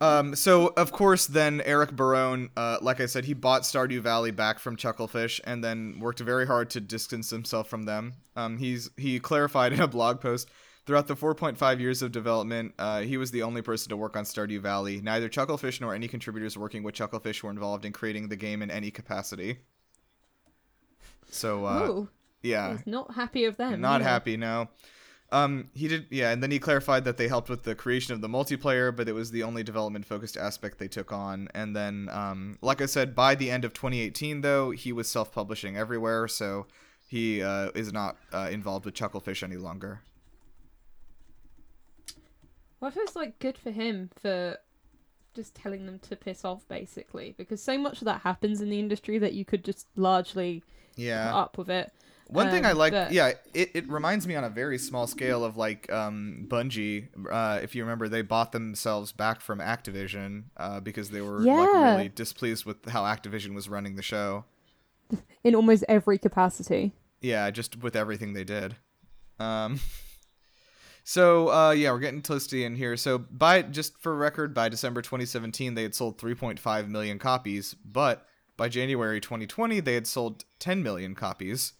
Um, so of course, then Eric Barone, uh, like I said, he bought Stardew Valley back from Chucklefish, and then worked very hard to distance himself from them. Um, he's he clarified in a blog post throughout the 4.5 years of development, uh, he was the only person to work on Stardew Valley. Neither Chucklefish nor any contributors working with Chucklefish were involved in creating the game in any capacity. So uh, Ooh, yeah, he's not happy of them. not yeah. happy no um he did yeah and then he clarified that they helped with the creation of the multiplayer but it was the only development focused aspect they took on. And then um like i said by the end of 2018 though he was self-publishing everywhere so he uh, is not uh, involved with chucklefish any longer. Well, I feel it's like good for him for just telling them to piss off, basically, because so much of that happens in the industry that you could just largely yeah. up with it. One thing I Um, like, but- yeah, it, it reminds me on a very small scale of like um, Bungie. Uh, if you remember, they bought themselves back from Activision uh, because they were like really displeased with how Activision was running the show. In almost every capacity. Yeah, just with everything they did. Um, so uh, yeah, we're getting close to the end here. So by just for record, by December 2017, they had sold 3.5 million copies, but by January 2020, they had sold 10 million copies.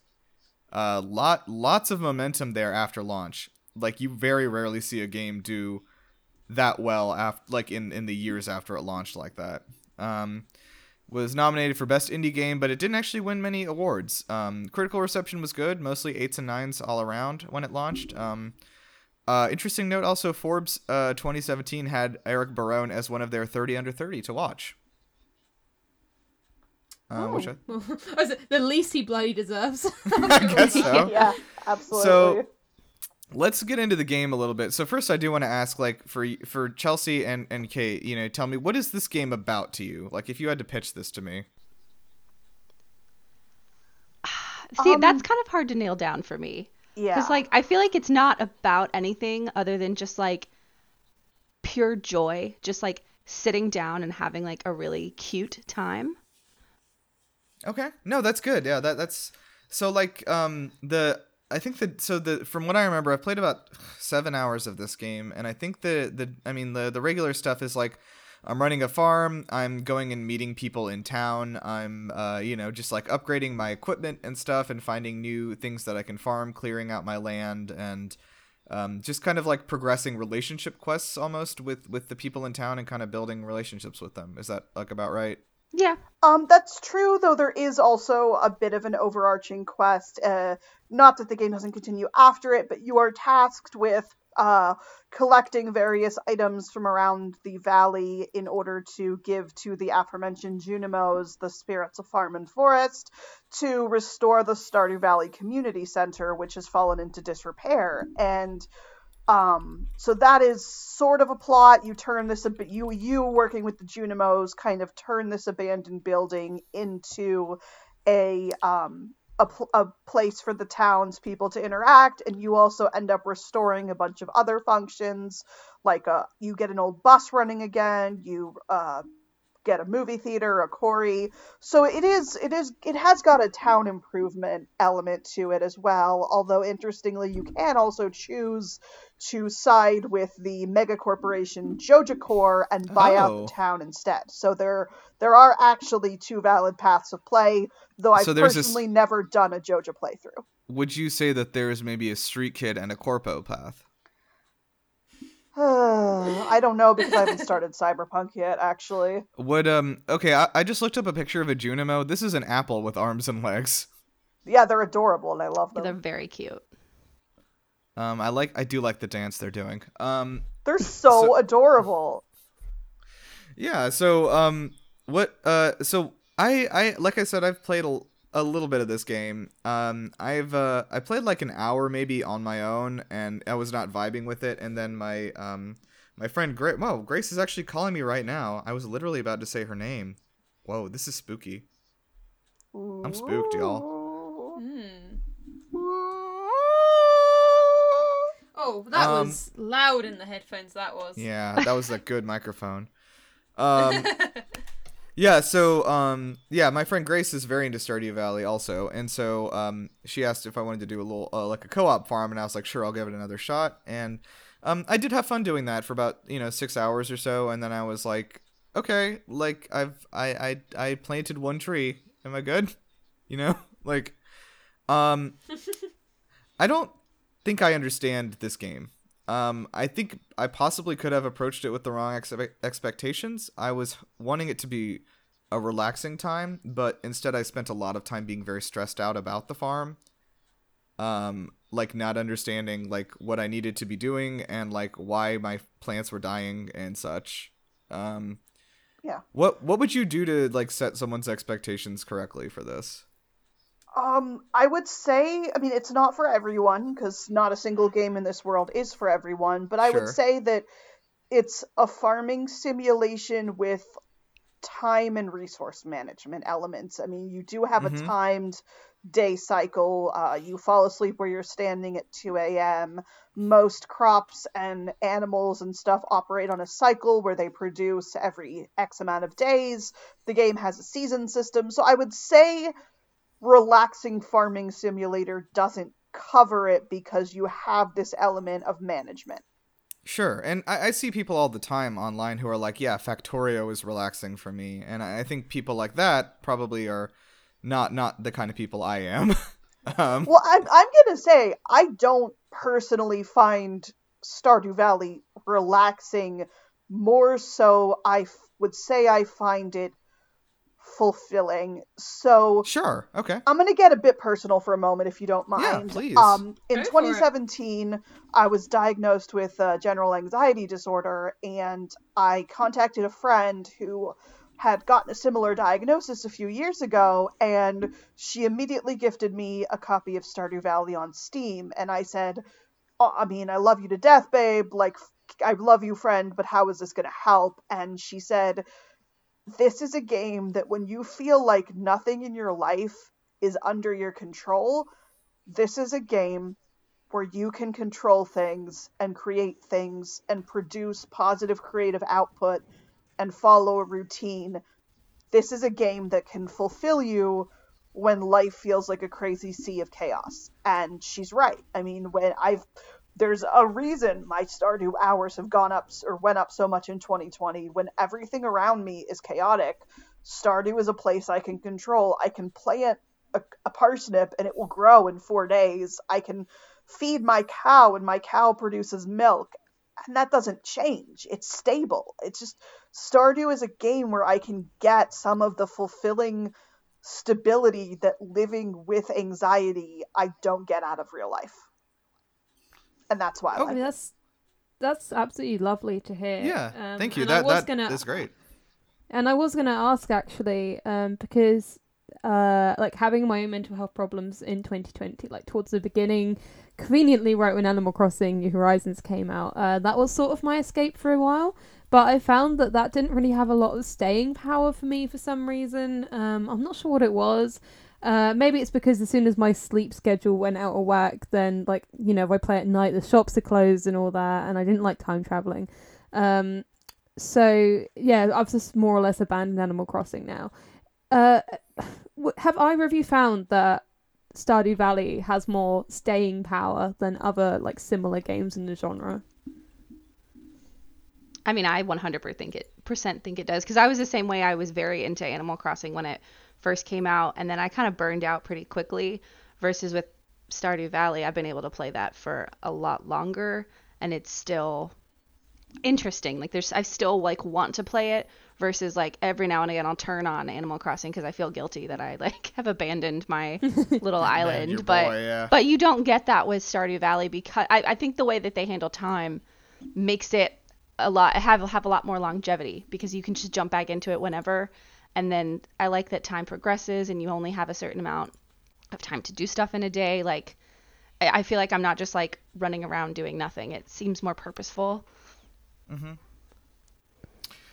Uh, lot lots of momentum there after launch. Like you very rarely see a game do that well after like in in the years after it launched like that. Um, was nominated for best indie game, but it didn't actually win many awards. Um, critical reception was good, mostly eights and nines all around when it launched. Um, uh, interesting note also, Forbes uh, 2017 had Eric Barone as one of their 30 under 30 to watch. Uh, which I, Oh. Was the least he bloody deserves? I guess so. yeah, absolutely. So let's get into the game a little bit. So first, I do want to ask, like, for for Chelsea and and Kate, you know, tell me what is this game about to you? Like, if you had to pitch this to me. See, Um, that's kind of hard to nail down for me. yeah, Because, like, I feel like it's not about anything other than just, like, pure joy. Just, like, sitting down and having, like, a really cute time. Okay. No, that's good. Yeah, that that's so like um the I think that so the from what I remember I've played about 7 hours of this game and I think the the I mean the the regular stuff is like I'm running a farm, I'm going and meeting people in town, I'm uh you know just like upgrading my equipment and stuff and finding new things that I can farm, clearing out my land and um, just kind of like progressing relationship quests almost with with the people in town and kind of building relationships with them. Is that like about right? Yeah. Um, that's true, though there is also a bit of an overarching quest. Uh, not that the game doesn't continue after it, but you are tasked with uh, collecting various items from around the valley in order to give to the aforementioned Junimos, the spirits of farm and forest, to restore the Stardew Valley Community Center, which has fallen into disrepair. And um, so that is sort of a plot. You turn this a. You you working with the Junimos kind of turn this abandoned building into a um a, pl- a place for the townspeople to interact, and you also end up restoring a bunch of other functions, like uh you get an old bus running again. You uh get a movie theater, a quarry. So it is it is it has got a town improvement element to it as well. Although interestingly, you can also choose to side with the mega corporation JojaCorp and buy out Oh. the town instead. So there there are actually two valid paths of play, though I've So there's this- personally never done a Joja playthrough. Would you say that there is maybe a street kid and a corpo path? I don't know because I haven't started Cyberpunk yet, actually. Would um okay, I, I just looked up a picture of a Junimo. This is an apple with arms and legs. Yeah, they're adorable and I love them. They're very cute. Um, I like I do like the dance they're doing. Um, They're so, So- adorable. yeah. So um, what? Uh, so I I like I said I've played a, a little bit of this game. Um, I've uh I played like an hour maybe on my own, and I was not vibing with it. And then my um my friend Grace. Whoa, Grace is actually calling me right now. I was literally about to say her name. Whoa, this is spooky. I'm spooked, y'all. Ooh. Hmm. Oh, that Um, was loud in the headphones. That was. Yeah, that was a good microphone. Um, yeah, so um, yeah, my friend Grace is very into Stardew Valley also, and so um, she asked if I wanted to do a little uh, like a co-op farm, and I was like, sure, I'll give it another shot, and um, I did have fun doing that for about you know six hours or so, and then I was like, okay, like I've I I I planted one tree, am I good? You know, like, um, I don't think I understand this game. Um, I think I possibly could have approached it with the wrong ex- expectations. I was wanting it to be a relaxing time, but instead I spent a lot of time being very stressed out about the farm. Um, like not understanding like what I needed to be doing and like why my plants were dying and such. Um, Yeah. What what would you do to like set someone's expectations correctly for this? Um, I would say, I mean, it's not for everyone because not a single game in this world is for everyone, but I Sure. would say that it's a farming simulation with time and resource management elements. I mean, you do have Mhm. a timed day cycle. Uh, you fall asleep where you're standing at 2 a.m. Most crops and animals and stuff operate on a cycle where they produce every X amount of days. The game has a season system. So I would say relaxing farming simulator doesn't cover it because you have this element of management. Sure, and I, I see people all the time online who are like, "Yeah, Factorio is relaxing for me," and I, I think people like that probably are not not the kind of people I am. um, Well, I'm I'm gonna say I don't personally find Stardew Valley relaxing. More so, I f- would say I find it fulfilling. So sure, okay, I'm gonna get a bit personal for a moment, if you don't mind. Yeah, please. Um, in Go 2017, I was diagnosed with uh, general anxiety disorder, and I contacted a friend who had gotten a similar diagnosis a few years ago, and she immediately gifted me a copy of Stardew Valley on Steam, and I said, oh, "I mean, I love you to death, babe. Like, I love you, friend, but how is this gonna help?" And she said this is a game that when you feel like nothing in your life is under your control, this is a game where you can control things and create things and produce positive creative output and follow a routine. This is a game that can fulfill you when life feels like a crazy sea of chaos. And she's right. I mean, when I've there's a reason my Stardew hours have gone up or went up so much in 2020 when everything around me is chaotic. Stardew is a place I can control. I can plant a, a parsnip and it will grow in four days. I can feed my cow and my cow produces milk. And that doesn't change. It's stable. It's just Stardew is a game where I can get some of the fulfilling stability that living with anxiety I don't get out of real life. And that's why I Oh, like I it. that's that's absolutely lovely to hear. yeah, Um, thank you. That was that gonna, is great. And I was gonna ask actually, um, because uh, like having my own mental health problems in 2020, like towards the beginning, conveniently right when Animal Crossing New Horizons came out, uh, that was sort of my escape for a while. But I found that that didn't really have a lot of staying power for me for some reason. Um, I'm not sure what it was. Uh, maybe it's because as soon as my sleep schedule went out of whack, then like you know if I play at night, the shops are closed and all that, and I didn't like time traveling. Um, so yeah, I've just more or less abandoned Animal Crossing now. Uh, have either of you found that Stardew Valley has more staying power than other like similar games in the genre? I mean, I 100% think it percent think it does because I was the same way. I was very into Animal Crossing when it first came out, and then I kind of burned out pretty quickly. Versus with Stardew Valley, I've been able to play that for a lot longer, and it's still interesting. Like there's I still like want to play it versus like every now and again I'll turn on Animal Crossing because I feel guilty that I like have abandoned my little island. your but boy, yeah. but you don't get that with Stardew Valley because I, I think the way that they handle time makes it a lot have have a lot more longevity because you can just jump back into it whenever. And then I like that time progresses and you only have a certain amount of time to do stuff in a day. Like I feel like I'm not just like running around doing nothing. It seems more purposeful. Mm-hmm.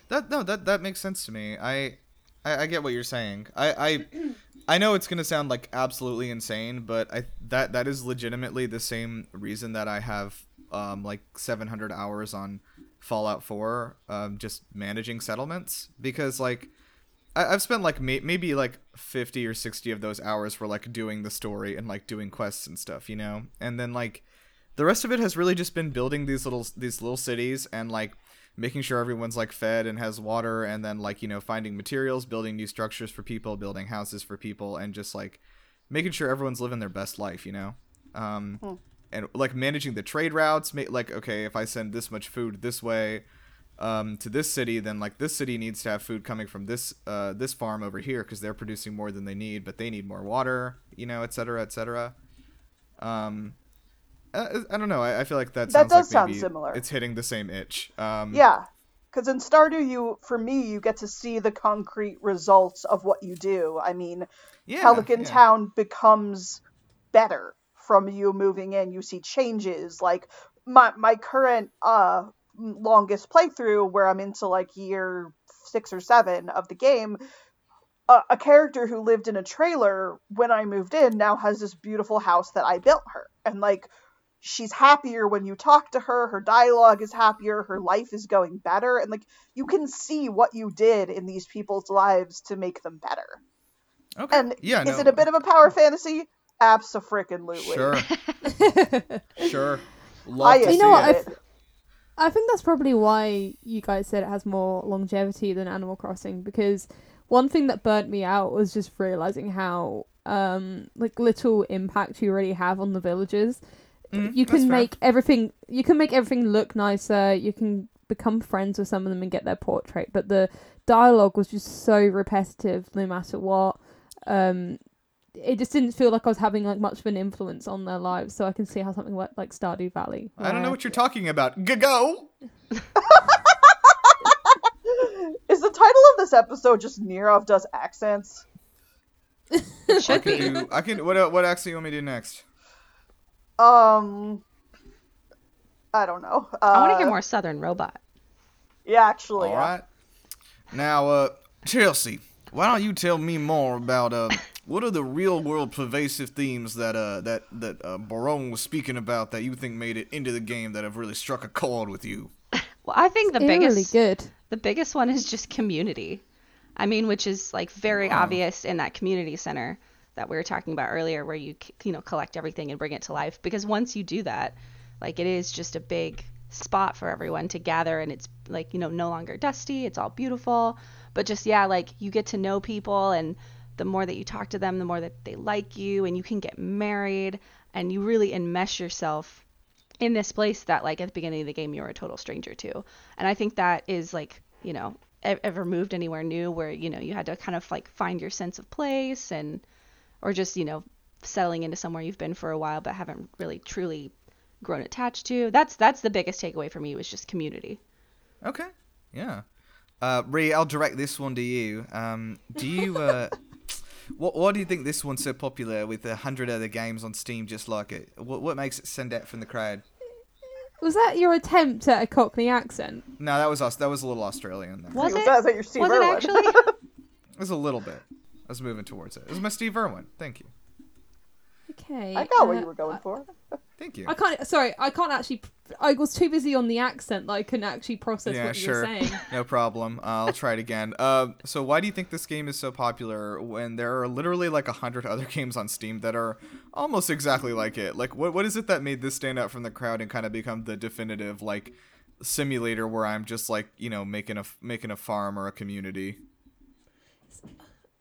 That no, that that makes sense to me. I I, I get what you're saying. I, I I know it's gonna sound like absolutely insane, but I that that is legitimately the same reason that I have um like 700 hours on Fallout 4, um, just managing settlements because like I, I've spent like may- maybe like 50 or 60 of those hours for like doing the story and like doing quests and stuff, you know, and then like the rest of it has really just been building these little these little cities and like making sure everyone's like fed and has water and then like you know finding materials building new structures for people building houses for people and just like making sure everyone's living their best life you know? Um and like managing the trade routes ma- like okay if i send this much food this way um, to this city then like this city needs to have food coming from this uh, this farm over here because they're producing more than they need but they need more water you know et cetera et cetera um I, I don't know. I, I feel like that, That does like sound similar. It's hitting the same itch. Um, Yeah, because in Stardew, you for me, you get to see the concrete results of what you do. I mean, yeah, Pelican yeah. Town becomes better from you moving in. You see changes. Like my my current uh longest playthrough, where I'm into like year six or seven of the game. A, a character who lived in a trailer when I moved in now has this beautiful house that I built her, and like she's happier when you talk to her her dialogue is happier her life is going better and like you can see what you did in these people's lives to make them better Okay. and yeah, is no, it a bit of a power fantasy absolutely Sure, sure. Love I to You see know what, it. I think that's probably why you guys said it has more longevity than Animal Crossing because one thing that burnt me out was just realizing how um like little impact you already have on the villagers. Mhm, you can fair. make everything you can make everything look nicer, you can become friends with some of them and get their portrait, but the dialogue was just so repetitive no matter what. Um it just didn't feel like I was having like much of an influence on their lives, so I can see how something like, like Stardew Valley. I don't know what you're talking about. G- Go. is the title of this episode just Nirav does accents It I can be. do. I can. What? What accent you want me to do next? um i don't know uh, I want to hear more Southern Robot. yeah actually All yeah. right. Now, uh, Chelsea, why don't you tell me more about uh, what are the real world pervasive themes that uh that that uh, Barone was speaking about that you think made it into the game that have really struck a chord with you? Well, I think the Eerily biggest good. the biggest one is just community. I mean, which is like very Wow. obvious in that community center that we were talking about earlier, where you you know collect everything and bring it to life. Because once you do that, like it is just a big spot for everyone to gather, and it's like you know no longer dusty. It's all beautiful, but just yeah, like you get to know people, and the more that you talk to them, the more that they like you, and you can get married, and you really enmesh yourself in this place that like at the beginning of the game you were a total stranger to and i think that is like you know ever moved anywhere new where you know you had to kind of like find your sense of place and or just you know settling into somewhere you've been for a while but haven't really truly grown attached to that's that's the biggest takeaway for me was just community Okay. Yeah. Uh, Ree, I'll direct this one to you. Um, do you uh, what why do you think this one's so popular with a hundred other games on Steam just like it? What what makes it stand out from the crowd? Was that your attempt at a Cockney accent? No, that was us. That was a little Australian there. was Was it that- is that your Steve was it actually It was a little bit. I was moving towards it. It was my Steve Irwin. Thank you. Okay. i got what uh, you were going for Thank you. I can't. Sorry, I can't actually. I was too busy on the accent that I couldn't actually process Yeah, what you sure. were saying. No problem. Uh, I'll try it again. Uh, so why do you think this game is so popular when there are literally like a hundred other games on Steam that are almost exactly like it? Like, what what is it that made this stand out from the crowd and kind of become the definitive like simulator where I'm just like you know making a making a farm or a community?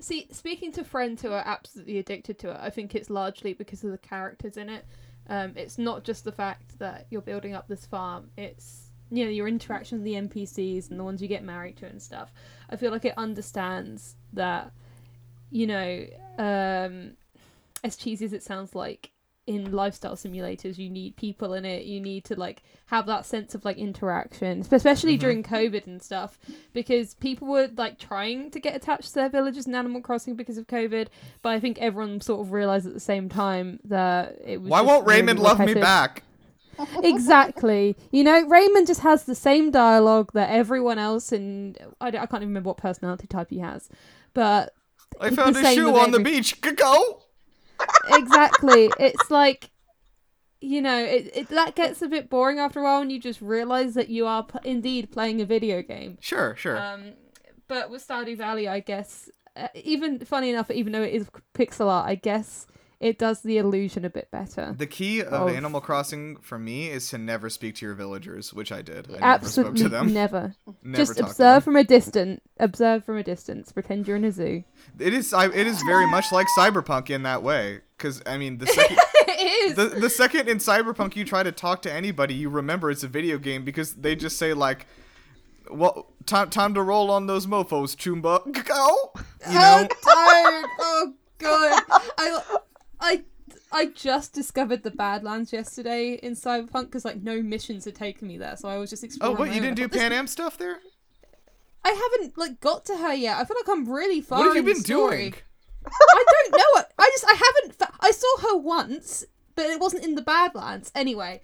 See, speaking to friends who are absolutely addicted to it, I think it's largely because of the characters in it. Um, it's not just the fact that you're building up this farm; it's you know your interaction with the NPCs and the ones you get married to and stuff. I feel like it understands that you know um, as cheesy as it sounds like in lifestyle simulators you need people in it you need to like have that sense of like interaction especially Mhm. during covid and stuff because people were like trying to get attached to their villages in animal crossing because of covid but i think everyone sort of realized at the same time that it was Why won't really Raymond love me back? exactly you know raymond just has the same dialogue that everyone else and I, I can't even remember what personality type he has but I found the a shoe on the every- beach. Go. Exactly. It's like, you know, it, it that gets a bit boring after a while, and you just realize that you are p- indeed playing a video game. Sure, sure. Um, but with Stardew Valley, I guess, uh, even funny enough, even though it is pixel art, I guess it does the illusion a bit better. the key of of- Animal Crossing for me is to never speak to your villagers, which I did. I Absolutely never spoke to them. never. Never Just observe from a distance. Observe from a distance. Pretend you're in a zoo. It is. I, it is very much like Cyberpunk in that way. Because I mean, the second the, the second in Cyberpunk you try to talk to anybody, you remember it's a video game because they just say like, "Well, time time to roll on those mofo's, Choomba." Go. You know. Oh, tired. Oh god. I I I just discovered the Badlands yesterday in Cyberpunk because like no missions had taken me there, so I was just exploring. Oh, exploring. what? You didn't do Panam stuff there? I haven't like got to her yet. I feel like I'm really far. What have you been doing? I don't know it. I just I haven't. I saw her once, but it wasn't in the Badlands. Anyway,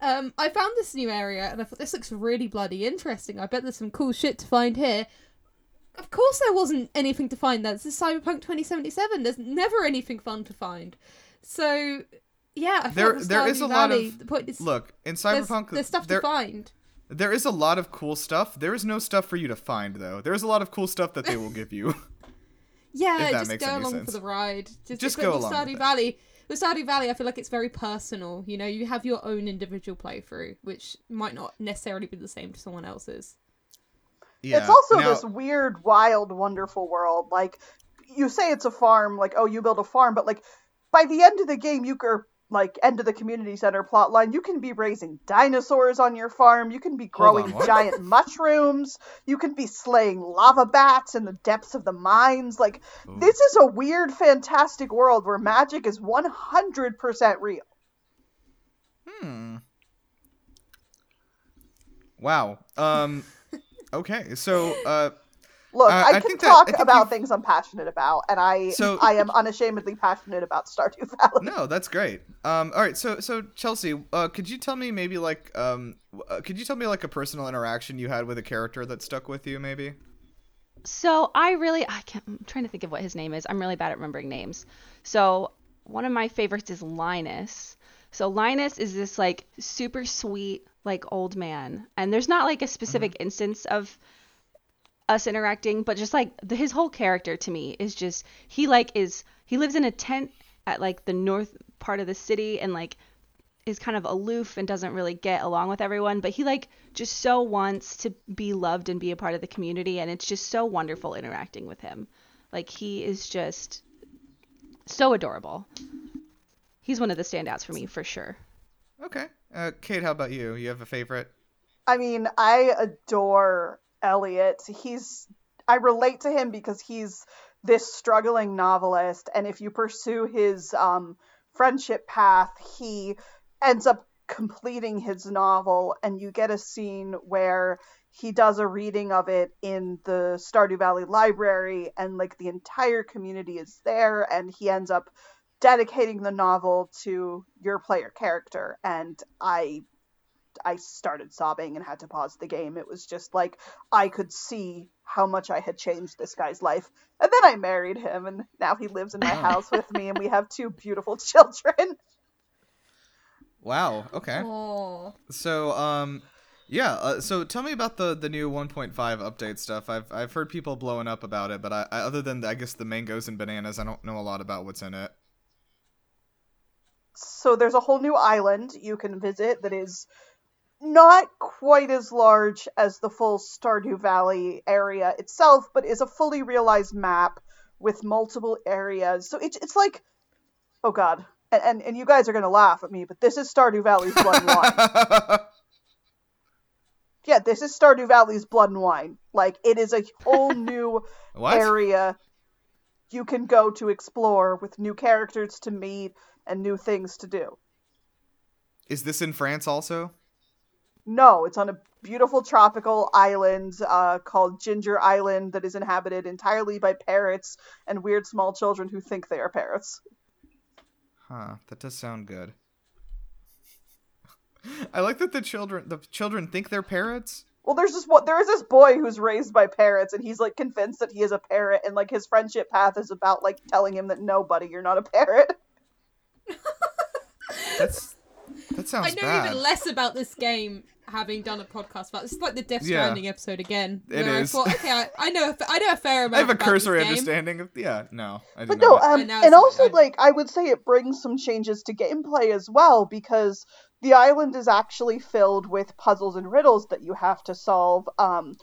um, I found this new area and I thought this looks really bloody interesting. I bet there's some cool shit to find here. Of course, there wasn't anything to find there. This is Cyberpunk 2077. There's never anything fun to find. So, yeah, I There- like there is a lot Valley, of- the point is, Look, in Cyberpunk, there's stuff there, to find. there is a lot of cool stuff. There is no stuff for you to find though. There is a lot of cool stuff that they will give you. Yeah, just go along sense. for the ride. Just, Just go along with Stardew. Valley. With Stardew Valley, I feel like it's very personal. You know, you have your own individual playthrough, which might not necessarily be the same to someone else's. Yeah. It's also now, this weird, wild, wonderful world. Like you say, it's a farm. Like oh, you build a farm, but like by the end of the game, you can like end of the community center plot line. You can be raising dinosaurs on your farm. You can be Hold on, growing giant mushrooms. You can be slaying lava bats in the depths of the mines. Like Ooh. this is a weird, fantastic world where magic is one hundred percent real. Hmm. Wow. Um. Okay. So, uh, Look, Uh, I I can think that- I talk think about you've- things I'm passionate about, and I So- I am unashamedly passionate about Stardew Valley. no, that's great. Um. All right. So, so Chelsea, uh, could you tell me maybe like, um, uh, could you tell me like a personal interaction you had with a character that stuck with you, maybe? So I really, I can't, I'm trying to think of what his name is. I'm really bad at remembering names. So one of my favorites is Linus. So Linus is this like super sweet, like old man. And there's not like a specific mm-hmm. instance of us interacting, but just like the, his whole character to me is just, he like is, he lives in a tent at like the north part of the city and like is kind of aloof and doesn't really get along with everyone, but he like just so wants to be loved and be a part of the community and it's just so wonderful interacting with him. Like he is just so adorable. He's one of the standouts for me for sure. Okay. Uh, Kate, how about you? You have a favorite? I mean, I adore Elliott. He's I relate to him because he's this struggling novelist and if you pursue his um friendship path, he ends up completing his novel and you get a scene where he does a reading of it in the Stardew Valley library and like the entire community is there and he ends up dedicating the novel to your player character and I I started sobbing and had to pause the game. It was just like I could see how much I had changed this guy's life. And then I married him and now he lives in my house with me and we have two beautiful children. Wow. Okay. Oh, So, um, yeah. Uh, so, tell me about the the new 1.5 update stuff. I've I've heard people blowing up about it, but I, I other than I guess the mangoes and bananas, I don't know a lot about what's in it. So there's a whole new island you can visit that is not quite as large as the full Stardew Valley area itself, but is a fully realized map with multiple areas. So it's it's like oh god. And, and, and you guys are gonna laugh at me, but this is Stardew Valley's Blood and Wine. yeah, this is Stardew Valley's Blood and Wine. Like it is a whole new area you can go to explore with new characters to meet and new things to do. Is this in France also? No, it's on a beautiful tropical island uh, called Ginger Island that is inhabited entirely by parrots and weird small children who think they are parrots. Huh, that does sound good. I like that the children the children think they're parrots. Well, there's this one. There is this boy who's raised by parrots, and he's like convinced that he is a parrot, and like his friendship path is about like telling him that nobody, you're not a parrot. That's that sounds I know bad. even less about this game having done a podcast about. This is like the Death Yeah. Episode again. It where is. I thought, okay, I, I know, a fa- I know a fair amount. I have a about cursory this understanding of yeah. No, I didn't But know no, that. um, And and also I- like I would say it brings some changes to gameplay as well because the island is actually filled with puzzles and riddles that you have to solve. Um,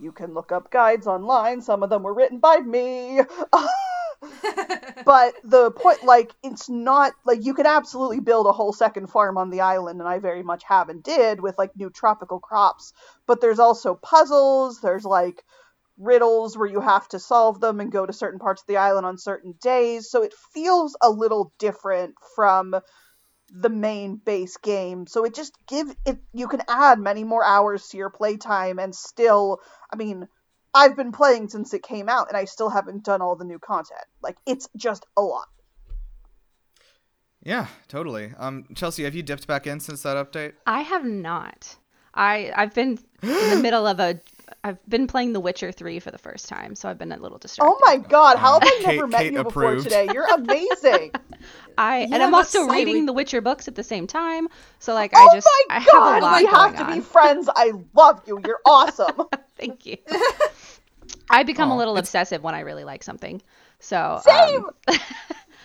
you can look up guides online. Some of them were written by me. but the point like it's not like you can absolutely build a whole second farm on the island and i very much have and did with like new tropical crops. But there's also puzzles there's like riddles where you have to solve them and go to certain parts of the island on certain days. So it feels a little different from the main base game. So it just give it you can add many more hours to your playtime and still i mean I've been playing since it came out and I still haven't done all the new content. Like it's just a lot. Yeah, totally. Um, Chelsea, have you dipped back in since that update? I have not. I I've been in the middle of a. I've been playing The Witcher 3 for the first time, so I've been a little distracted. Oh my god, how have I Kate- never met Kate you before today? You're amazing. I Yeah, and I'm also say reading we- the Witcher books at the same time, so like oh I just my I have a god, lot we have to on. be friends. I love you. You're awesome. Thank you. I become Aw, a little it's- obsessive when I really like something. So Same.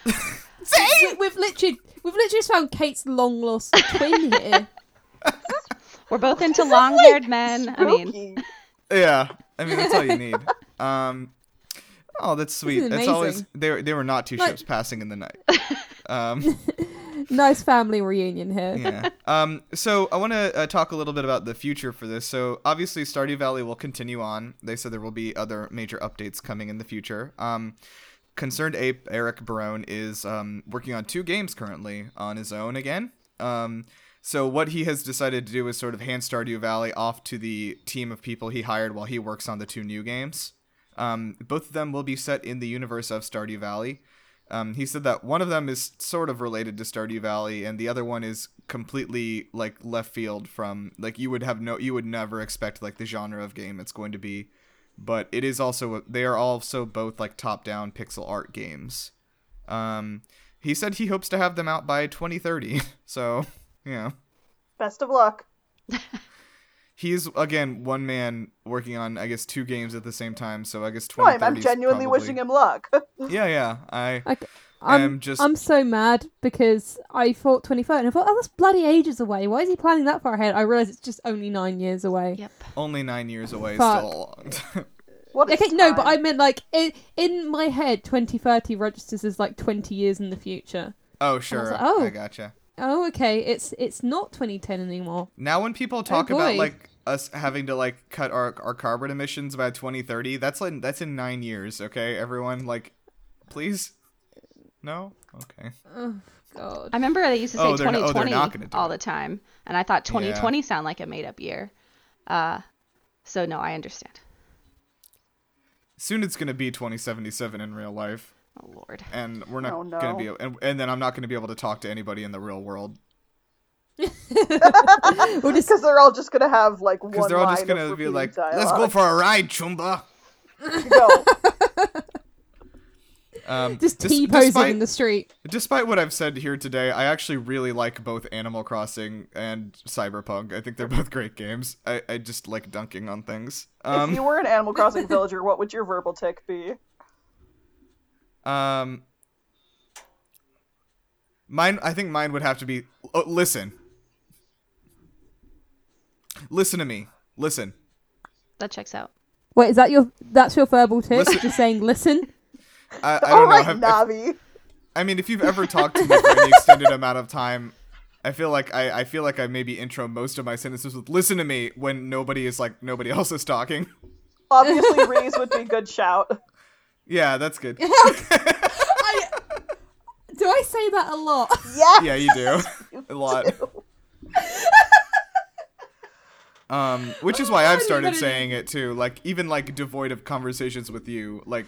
um, We, we've literally, we've literally just found Kate's long lost twin here. we're both into long-haired men. I mean, Yeah, I mean that's all you need. Um, oh, that's sweet. is It's always amazing. they were, they were not two Like- ships passing in the night. Um, Nice family reunion here. yeah. Um, so I want to uh, talk a little bit about the future for this. So obviously, Stardew Valley will continue on. They said there will be other major updates coming in the future. Um, ConcernedApe Eric Barone is um, working on two games currently on his own again. Um, so what he has decided to do is sort of hand Stardew Valley off to the team of people he hired while he works on the two new games. Um, both of them will be set in the universe of Stardew Valley. Um, he said that one of them is sort of related to Stardew Valley, and the other one is completely like left field from like you would have no you would never expect like the genre of game it's going to be. But it is also they are also both like top down pixel art games. Um, he said he hopes to have them out by 2030. So yeah, Best of luck. he's again one man working on I guess two games at the same time. So I guess No, I'm, 2030. I'm genuinely wishing him luck. Yeah, yeah. I I, I'm am just I'm so mad because I thought 23rd and I thought, oh, that's bloody ages away. Why is he planning that far ahead? I realize it's just only nine years away. yep. only nine years away. is Fuck. Still a long time. what is Okay, no, but? I meant like in, in my head, 2030 registers as like 20 years in the future. Oh sure, like, oh. I gotcha. Oh, okay, it's it's not 2010 anymore. Now when people talk about Oh, boy. like us having to like cut our our carbon emissions by 2030, that's like that's in nine years. Okay, everyone, like, please, no, okay. Oh God. I remember they used to say Oh, they're not- oh, 2020 not gonna do all the time, and I thought 2020 sound like a made-up year. Uh, so no, I understand. Soon it's gonna be 2077 in real life, Oh Lord. and we're not Oh, no. gonna be, and, and then I'm not gonna be able to talk to anybody in the real world We'll just because they're all just gonna have like one because they're all line just gonna be repeating like, "Let's go for a ride, Choomba." Go. Um, just dis- T posing despite- in the street. Despite what I've said here today, I actually really like both Animal Crossing and Cyberpunk. I think they're both great games. I, I just like dunking on things. if Um, you were an Animal Crossing villager, what would your verbal tic be? Um, mine. I think mine would have to be. Oh, listen. Listen to me. Listen. That checks out. Wait, is that your that's your verbal tip? Listen- Just saying, listen. I, I don't know. right, have- if- Navi. I mean, if you've ever talked to me for any extended amount of time, I feel like I, I feel like I maybe intro most of my sentences with "listen to me" when nobody is like nobody else is talking. Obviously, Reese would be good shout. Yeah, that's good. I, do I say that a lot? Yes. yeah, you do a lot. Um, which is why I've Oh, started saying it too. Like even like devoid of conversations with you, like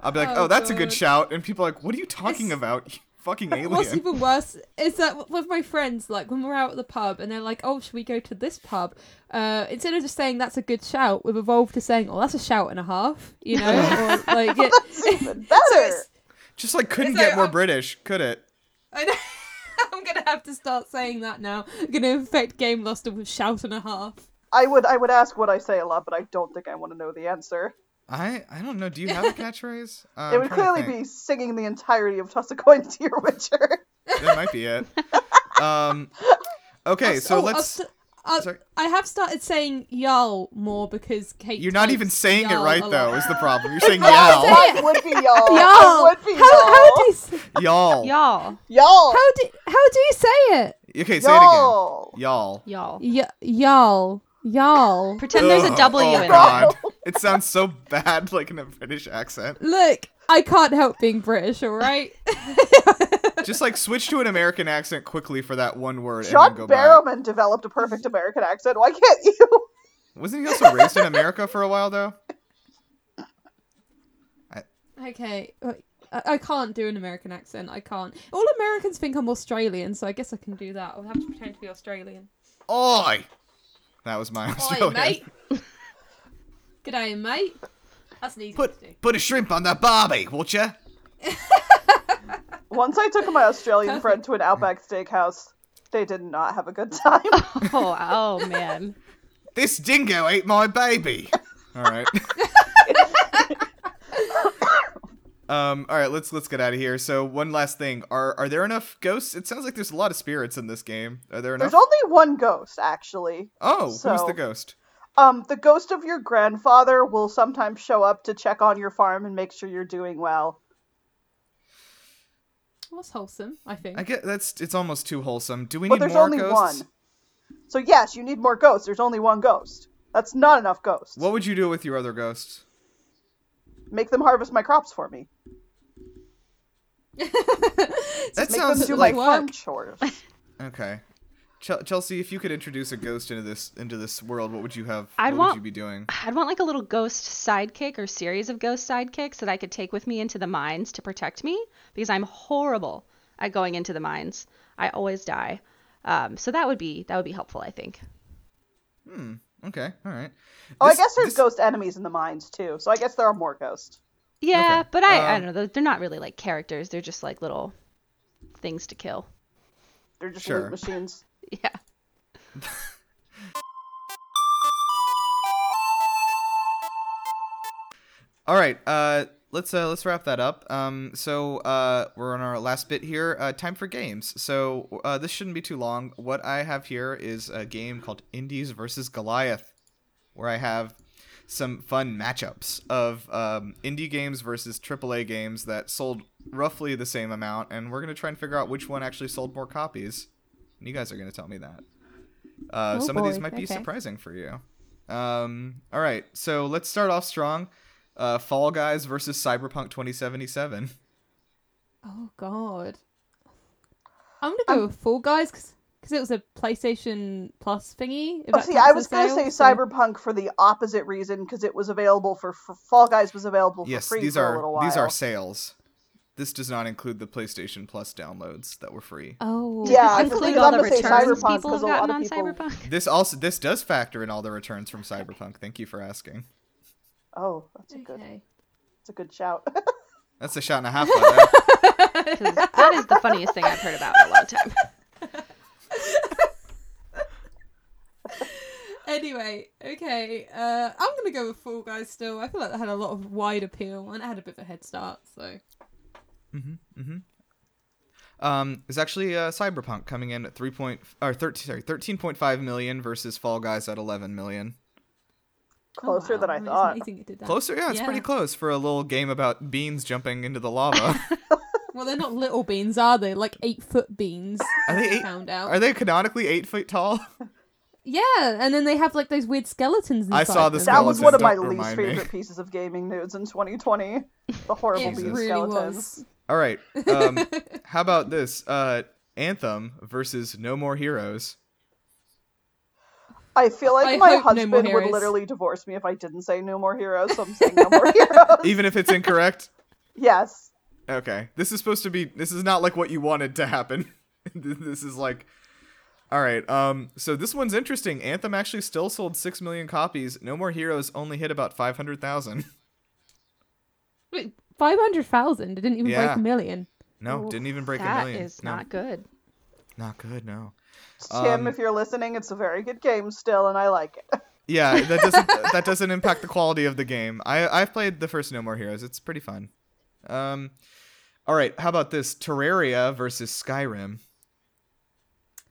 I'll be like, Oh, "Oh, that's a good God. shout," and people are like, "What are you talking It's- about? You fucking What's even worse is that with my friends, like when we're out at the pub and they're like, "Oh, should we go to this pub?" Uh, instead of just saying that's a good shout, we've evolved to saying, "Oh, that's a shout and a half," you know, or like it, Even better. So Just like couldn't It's get like, more um, British, could it? I know. I'm gonna have to start saying that now. I'm gonna infect Game Lost with shout and a half. I would I would ask what I say a lot, but I don't think I want to know the answer. I I don't know. Do you have a catchphrase? Uh, it I'm would clearly be singing the entirety of Toss a Coin to your Witcher. That might be it. Um. Okay, so Oh, I've let's. st- uh, I have started saying y'all more because Kate. You're not even saying it y'all right a though. Is the problem? You're saying y'all, saying- It would be y'all. Y'all. It would be How, how y'all. do you s- y'all. Y'all. Y'all. how do how do you say it? Okay, say it again. y'all. Y'all. Y'all. Y- y'all, y'all. Pretend there's a W oh in God. there. It sounds so bad, like in a British accent. Look, I can't help being British. All right. Just like switch to an American accent quickly for that one word and John then go back. Barrowman developed a perfect American accent. Why can't you? Wasn't he also raised in America for a while though? okay. I, I can't do an American accent. I can't. All Americans think I'm Australian, so I guess I can do that. I'll have to pretend to be Australian. Oi! That was my Oi, Australian. mate. G'day, mate. That's an easy one to do. Put put a shrimp on that barbie, won't you? Once I took my Australian friend to an Outback Steakhouse. They did not have a good time. Oh, oh man. This dingo ate my baby. All right. um. All right. Let's let's get out of here. So one last thing. Are are there enough ghosts? It sounds like there's a lot of spirits in this game. Are there enough? There's only one ghost, actually. oh, who's the ghost? Um, the ghost of your grandfather will sometimes show up to check on your farm and make sure you're doing well. Well, that's wholesome, I think. I get that's it's almost too wholesome. Do we But need there's more only ghosts? one. So yes, you need more ghosts. There's only one ghost. That's not enough ghosts. What would you do with your other ghosts? Make them harvest my crops for me. That Make sounds them do like my farm chores. okay. Chel- Chelsea, if you could introduce a ghost into this into this world, what would you have? I'd what want- would you be doing? I'd want like a little ghost sidekick or series of ghost sidekicks that I could take with me into the mines to protect me because I'm horrible at going into the mines. I always die. Um, so that would be that would be helpful, I think. Hmm. Okay. All right. Oh, I guess there's this- ghost enemies in the mines too. So I guess there are more ghosts. Yeah, Okay. but I, I Um, don't know. They're- They're not really like characters. They're just like little things to kill. They're just Sure. loot machines. Yeah. All right. Uh, let's uh, let's wrap that up. Um, so uh, we're on our last bit here. Uh, time for games. So uh, this shouldn't be too long. What I have here is a game called Indies versus Goliath, where I have some fun matchups of um, indie games versus AAA games that sold roughly the same amount, and we're gonna try and figure out which one actually sold more copies. And you guys are gonna tell me that. Uh, Oh some of these might be okay. surprising for you. Um, all right, so let's start off strong. Uh, Fall Guys versus Cyberpunk 2077. Oh God. I'm gonna go with Fall Guys because it was a PlayStation Plus thingy. Oh, see, I was gonna sale, say so- Cyberpunk for the opposite reason because it was available for, for Fall Guys was available for yes, free these for are a little while. these are sales. This does not include the PlayStation Plus downloads that were free. Oh. Yeah, Does I this include all the returns Cyberpunk people 'cause have gotten of on people- Cyberpunk. This also this does factor in all the returns from Cyberpunk. Thank you for asking. Oh, that's a good. Okay. That's a good shout. That's a shot and a half. By that. 'Cause that is the funniest thing I've heard about in a long time. Anyway, okay. Uh, I'm gonna go with Fall Guys still. I feel like that had a lot of wide appeal and it had a bit of a head start. So Um, it's actually uh, Cyberpunk coming in at three point or thirteen sorry thirteen point five million versus Fall Guys at eleven million. Closer Oh, wow. than I thought. it did that. Closer, yeah, it's pretty close for a little game about beans jumping into the lava. Well, they're not little beans, are they? Like eight foot beans. Are they eight? Found out. Are they canonically eight feet tall? Yeah, and then they have like those weird skeletons. I saw the them. That was one of my least remind me. favorite pieces of gaming news in 2020. The horrible bean really skeletons. was. All right. Um, how about this? Uh, Anthem versus No More Heroes. I feel like I my hope No More husband would Heroes. literally divorce me if I didn't say no more heroes, so I'm saying no more heroes. Even if it's incorrect. yes. Okay. This is supposed to be. This is not like what you wanted to happen. this is like. All right. Um. So this one's interesting. Anthem actually still sold six million copies. No More Heroes only hit about five hundred thousand. Wait, five hundred thousand. It didn't even Yeah. break a million. No, didn't even break a That million. is No. not good. Not good. No. Tim, Um, if you're listening, it's a very good game still, and I like it. Yeah, that doesn't that doesn't impact the quality of the game. I I've played the first No More Heroes. It's pretty fun. Um, all right. How about this Terraria versus Skyrim?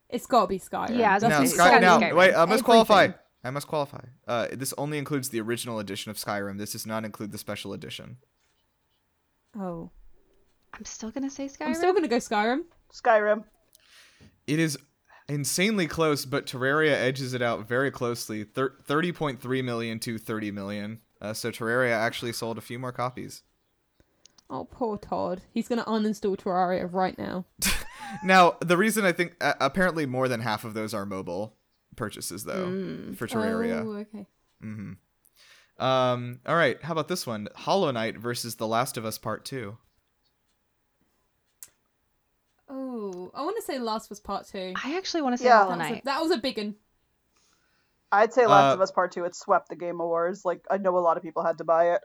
It's got to be Skyrim. Yeah, That's Now, gonna what say Sky, Skyrim now Skyrim. wait. I must qualify. Everything. I must qualify. Uh, this only includes the original edition of Skyrim. This does not include the special edition. Oh, I'm still gonna say Skyrim. I'm still gonna go Skyrim. Skyrim. It is insanely close, but Terraria edges it out very closely. Thir- Thirty point three million to thirty million. Uh, so Terraria actually sold a few more copies. Oh, poor Todd. He's gonna uninstall Terraria right now. Now, the reason I think uh, apparently more than half of those are mobile purchases though for Terraria. Oh, okay. Mm-hmm. Um, all right, how about this one? Hollow Knight versus The Last of Us Part 2. Oh, I want to say Last was part two. I actually want to say Yeah. Hollow That was, a, Knight. that was a big one. I'd say Last Uh, of Us Part 2, it swept the Game Awards. Like, I know a lot of people had to buy it.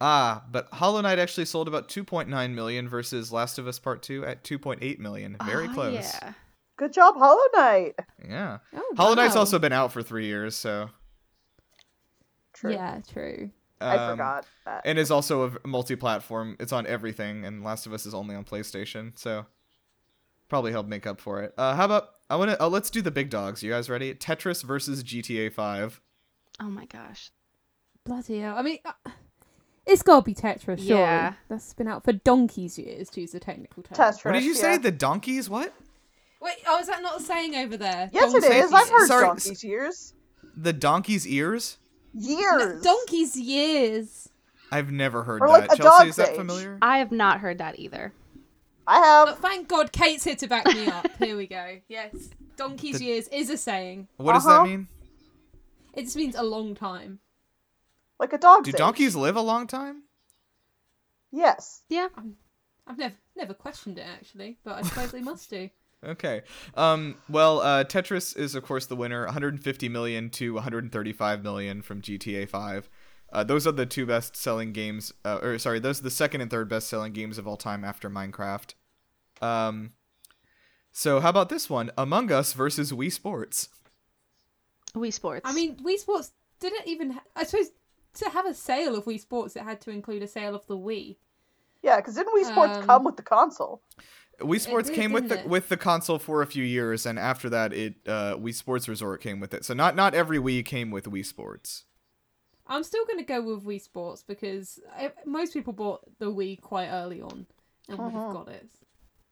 Ah, but Hollow Knight actually sold about 2.9 million versus Last of Us Part 2 at 2.8 million. Very Ah, close. Yeah. Good job, Hollow Knight. Yeah. Oh, Hollow Knight's also been out for 3 years, so True. Yeah, true. I um, forgot that. And is also a multi-platform. It's on everything and Last of Us is only on PlayStation, so probably help make up for it. Uh how about I want to uh, let's do the big dogs. You guys ready? Tetris versus GTA 5. Oh my gosh. Bloody hell. I mean, uh, it's gotta be Tetris, surely. Yeah. That's been out for donkey's years, to use the technical term. Tetris. What did you say? yeah. The donkeys? What? Wait, oh, is that not a saying over there? Yes, it Donkey's is. I've heard Sorry, Donkey's years. The donkey's ears? Years. Donkey's years. I've never heard Or that. like a Chelsea, dog's is that age. familiar? I have not heard that either. I have. But thank God Kate's here to back me up. Here we go. Yes. Donkey's The- years is a saying. What does that Uh-huh. mean? It just means a long time. Like a dog's Do age. donkeys live a long time? Yes. Yeah. I've never never questioned it actually, but I suppose they must do. Okay. Um, well, uh, Tetris is of course the winner, 150 million to 135 million from GTA 5. Uh, those are the two best-selling games, uh, or sorry, those are the second and third best-selling games of all time after Minecraft. Um, so how about this one? Among Us versus Wii Sports. Wii Sports. I mean, Wii Sports didn't even. Ha- I suppose to have a sale of Wii Sports, it had to include a sale of the Wii. Yeah, because didn't Wii Sports Um, come with the console? Wii Sports did, came with the it? with the console for a few years, and after that, it uh, Wii Sports Resort came with it. So not not every Wii came with Wii Sports. I'm still going to go with Wii Sports because I, most people bought the Wii quite early on and would Uh-huh. have got it.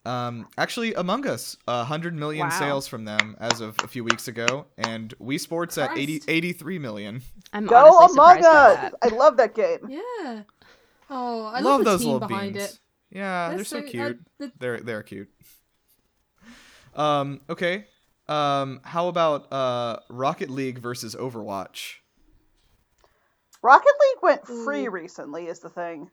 Um, actually, Among Us, a hundred million Wow. sales from them as of a few weeks ago, and Wii Sports at 80, 83 million. I'm Go honestly Among surprised by Us! I love that game. Yeah. Oh, I Love, love, the those team behind beans. it. Yeah, they're, They're so, so- uh, cute. the- They're they're cute. Um, okay. Um, how about uh Rocket League versus Overwatch? Rocket League went free Ooh. recently, is the thing.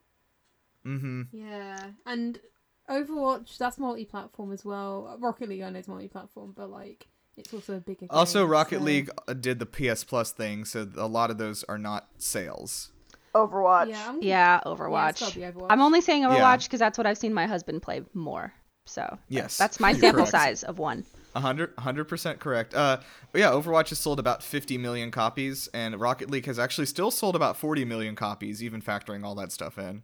Mm-hmm. Yeah, and Overwatch that's multi-platform as well. Rocket League I know is multi-platform, but like it's also a bigger. Also, Rocket so- League uh, did the PS Plus thing, so a lot of those are not sales. Overwatch. Yeah, I'm, Yeah, Yeah, Overwatch. gotta Overwatch. I'm only saying Overwatch because that's what I've seen my husband play more. So Yes, that's my sample correct. size of one. A hundred, hundred percent correct. Uh, but yeah, Overwatch has sold about 50 million copies, and Rocket League has actually still sold about 40 million copies, even factoring all that stuff in.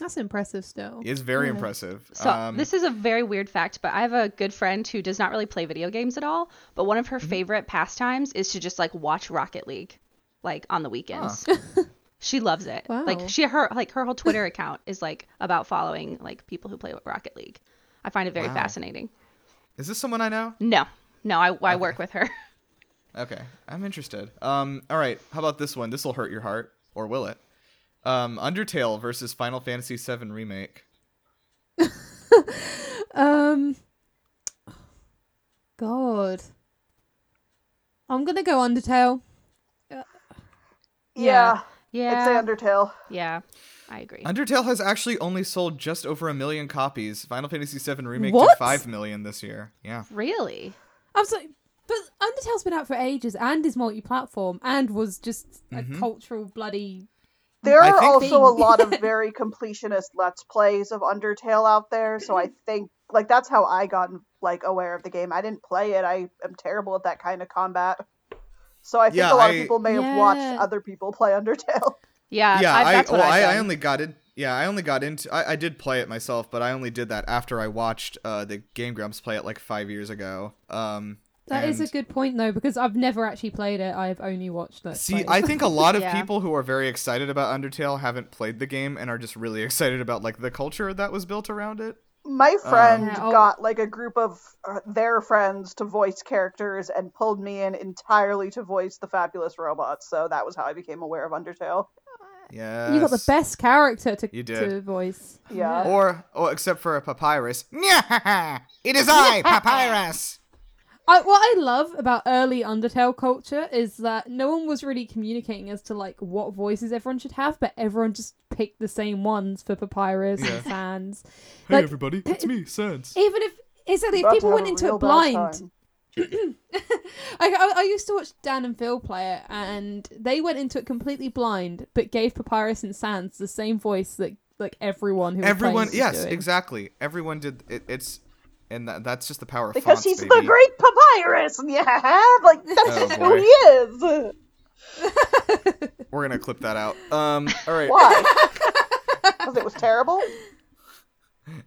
That's impressive still. It's very Yeah. impressive. So um, this is a very weird fact, but I have a good friend who does not really play video games at all. But one of her favorite pastimes is to just like watch Rocket League, like on the weekends. She loves it. Wow. Like she her like her whole Twitter account is like about following like people who play with Rocket League. I find it very Wow. fascinating. Is this someone I know? No, no, I I work with her. Okay, I'm interested. Um, all right, how about this one? This will hurt your heart, or will it? Um, Undertale versus Final Fantasy VII Remake. Um. God. I'm gonna go Undertale. Yeah, Yeah. Yeah, I'd say Undertale. yeah, I agree. Undertale has actually only sold just over a million copies. Final Fantasy VII Remake What? did five million this year. Yeah. really? I'm sorry, but Undertale's been out for ages and is multi-platform and was just a Mhm. cultural bloody. There are think- also a lot of very completionist let's plays of Undertale out there, so I think like that's how I got like aware of the game. I didn't play it. I am terrible at that kind of combat. So I think Yeah, a lot I- of people may have watched other people play Undertale. Yeah, yeah, I, I, what well, I've I, only got in. Yeah, I only got into. I, I did play it myself, but I only did that after I watched uh, the Game Grumps play it like five years ago. Um, That is and- a good point though, because I've never actually played it. I've only watched it. See, I think a lot of Yeah. people who are very excited about Undertale haven't played the game and are just really excited about like the culture that was built around it. My friend Yeah, oh. got like a group of uh, their friends to voice characters and pulled me in entirely to voice the fabulous robots. So that was how I became aware of Undertale. Yeah. you got the best character to You did. to voice. Yeah. Or, or except for a papyrus. it is I, papyrus. I, what I love about early Undertale culture is that no one was really communicating as to like what voices everyone should have, but everyone just picked the same ones for Papyrus Yeah. and Sans. Hey Like, everybody, it's me, Sans. Even if exactly if About to people have went a into real it bad blind, time. I, I, I used to watch Dan and Phil play it, and they went into it completely blind, but gave Papyrus and Sans the same voice that like everyone who was playing Everyone, was yes, doing. exactly. Everyone did. It, it's, and that, that's just the power of Because fonts, he's baby. the great papyrus, yeah, like that's Oh, just who he is. We're gonna clip that out. Um, all right. Why? Because it was terrible.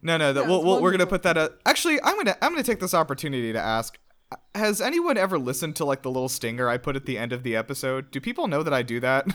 No, no, that That we'll, was we'll, we're gonna put that. Out. Actually, I'm gonna I'm gonna take this opportunity to ask: Has anyone ever listened to like the little stinger I put at the end of the episode? Do people know that I do that?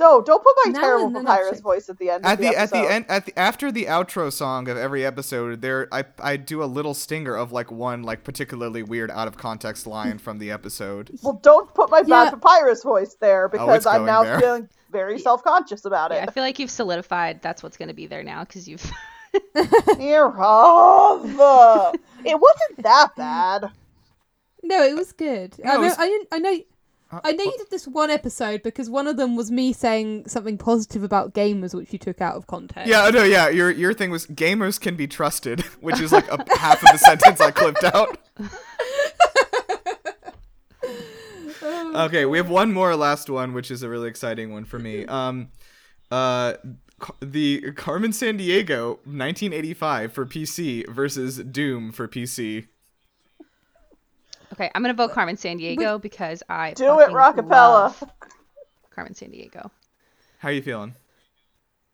No, don't put my Now terrible and then papyrus I'll voice at the end. at of the, the, at the end at the after the outro song of every episode, there I I do a little stinger of like one like particularly weird out of context line from the episode. Well, don't put my Yeah. bad papyrus voice there oh, because Oh, I'm now there. feeling very self conscious about Yeah, I feel like you've solidified that's what's going to be there now because you've. Dear of, it wasn't that bad. No, it was good. No, I, it know, was- I, didn't- I know. Uh, I know you did this one episode because one of them was me saying something positive about gamers, which you took out of context. Yeah, no, yeah. Your your thing was gamers can be trusted, which is like a half of the sentence I clipped out. Okay, we have one more last one, which is a really exciting one for me. Um, uh, the Carmen Sandiego 1985 for PC versus Doom for PC. Okay, I'm going to vote Carmen Sandiego because I. Do it, fucking Rockapella. Carmen Sandiego. How are you feeling?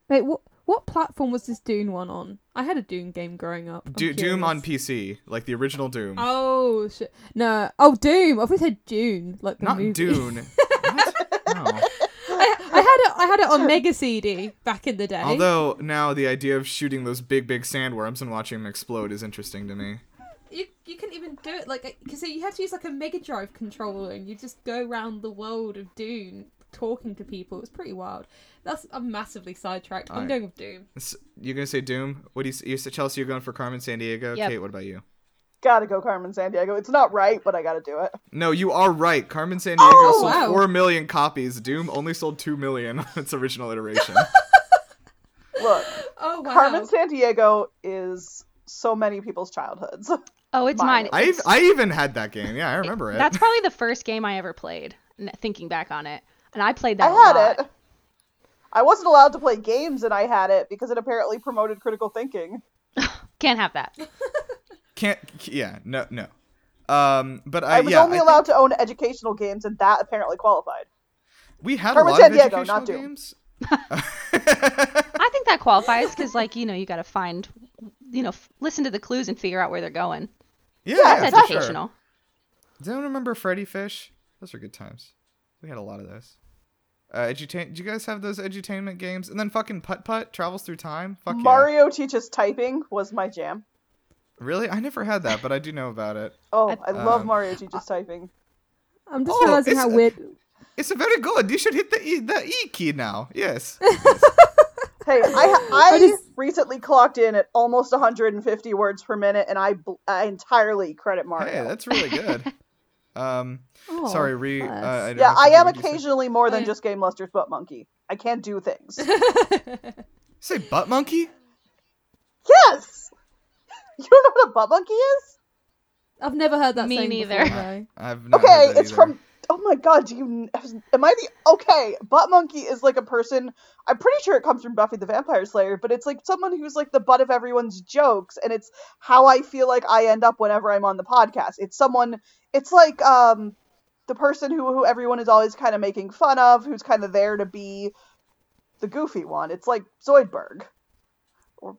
Wait, what? What platform was this Dune one on? I had a Dune game growing up. Do- Doom on. PC, like the original Doom. Oh shit! No. Oh, Doom. I thought you said Dune, like the Not movie. Dune. what? No. I, I had it. I had it on Mega CD back in the day. Although now the idea of shooting those big, big sandworms and watching them explode is interesting to me. You you can even do it like uh, because you have to use like a Mega Drive controller and you just go around the world of Doom talking to people. It was pretty wild. That's I'm massively sidetracked. I'm Alright. going with Doom. S- You're gonna say Doom? What do you, s- you said, Chelsea? You're going for Carmen Sandiego. Yep. Kate, what about you? Gotta go, Carmen Sandiego. It's not right, but I gotta do it. No, you are right. Carmen San oh, Diego Oh, sold wow. four million copies. Doom only sold two million on its original iteration. Look, Oh wow. Carmen Sandiego is so many people's childhoods. Oh, it's Mine. mine. I It's- I even had that game. Yeah, I remember it. That's probably the first game I ever played. Thinking back on it, and I played that. I a had lot. it. I wasn't allowed to play games, and I had it because it apparently promoted critical thinking. Can't have that. Can't. Yeah. No. No. Um. But I I was yeah. only I allowed to own educational games, and that apparently qualified. we had Carmen a lot San of Diego, educational not games. I think that qualifies because, like, you know, you got to find, you know, f- listen to the clues and figure out where they're going. Yeah, Yeah, yeah, That's for sure. educational. Does anyone remember Freddi Fish? Those were good times. We had a lot of those. Uh, edutain. Do you guys have those edutainment games? And then fucking Putt Putt travels through time. Fuck yeah. Mario teaches typing was my jam. Really? I never had that, but I do know about it. Oh, I- I love Um, Mario teaches typing. I'm just Oh, realizing how it's- weird. It's very good. You should hit the E, the E key now. Yes. Hey, I I I just- recently clocked in at almost 150 words per minute, and I, I entirely credit Mario. hey, that's really good. Um, Oh, sorry, re. Uh. I yeah, I am What'd you say? occasionally more than just Game Luster's butt monkey. I can't do things. Say butt monkey. yes. You don't know what a butt monkey is? I've never heard that Me saying neither. Before, though. I've not Okay, heard that it's either. from. Oh my god, do you. Am I the. Okay, butt monkey is like a person. I'm pretty sure it comes from Buffy the Vampire Slayer, but it's like someone who's like the butt of everyone's jokes, and it's how I feel like I end up whenever I'm on the podcast. It's someone. It's like um, the person who who everyone is always kind of making fun of, who's kind of there to be the goofy one. It's like Zoidberg.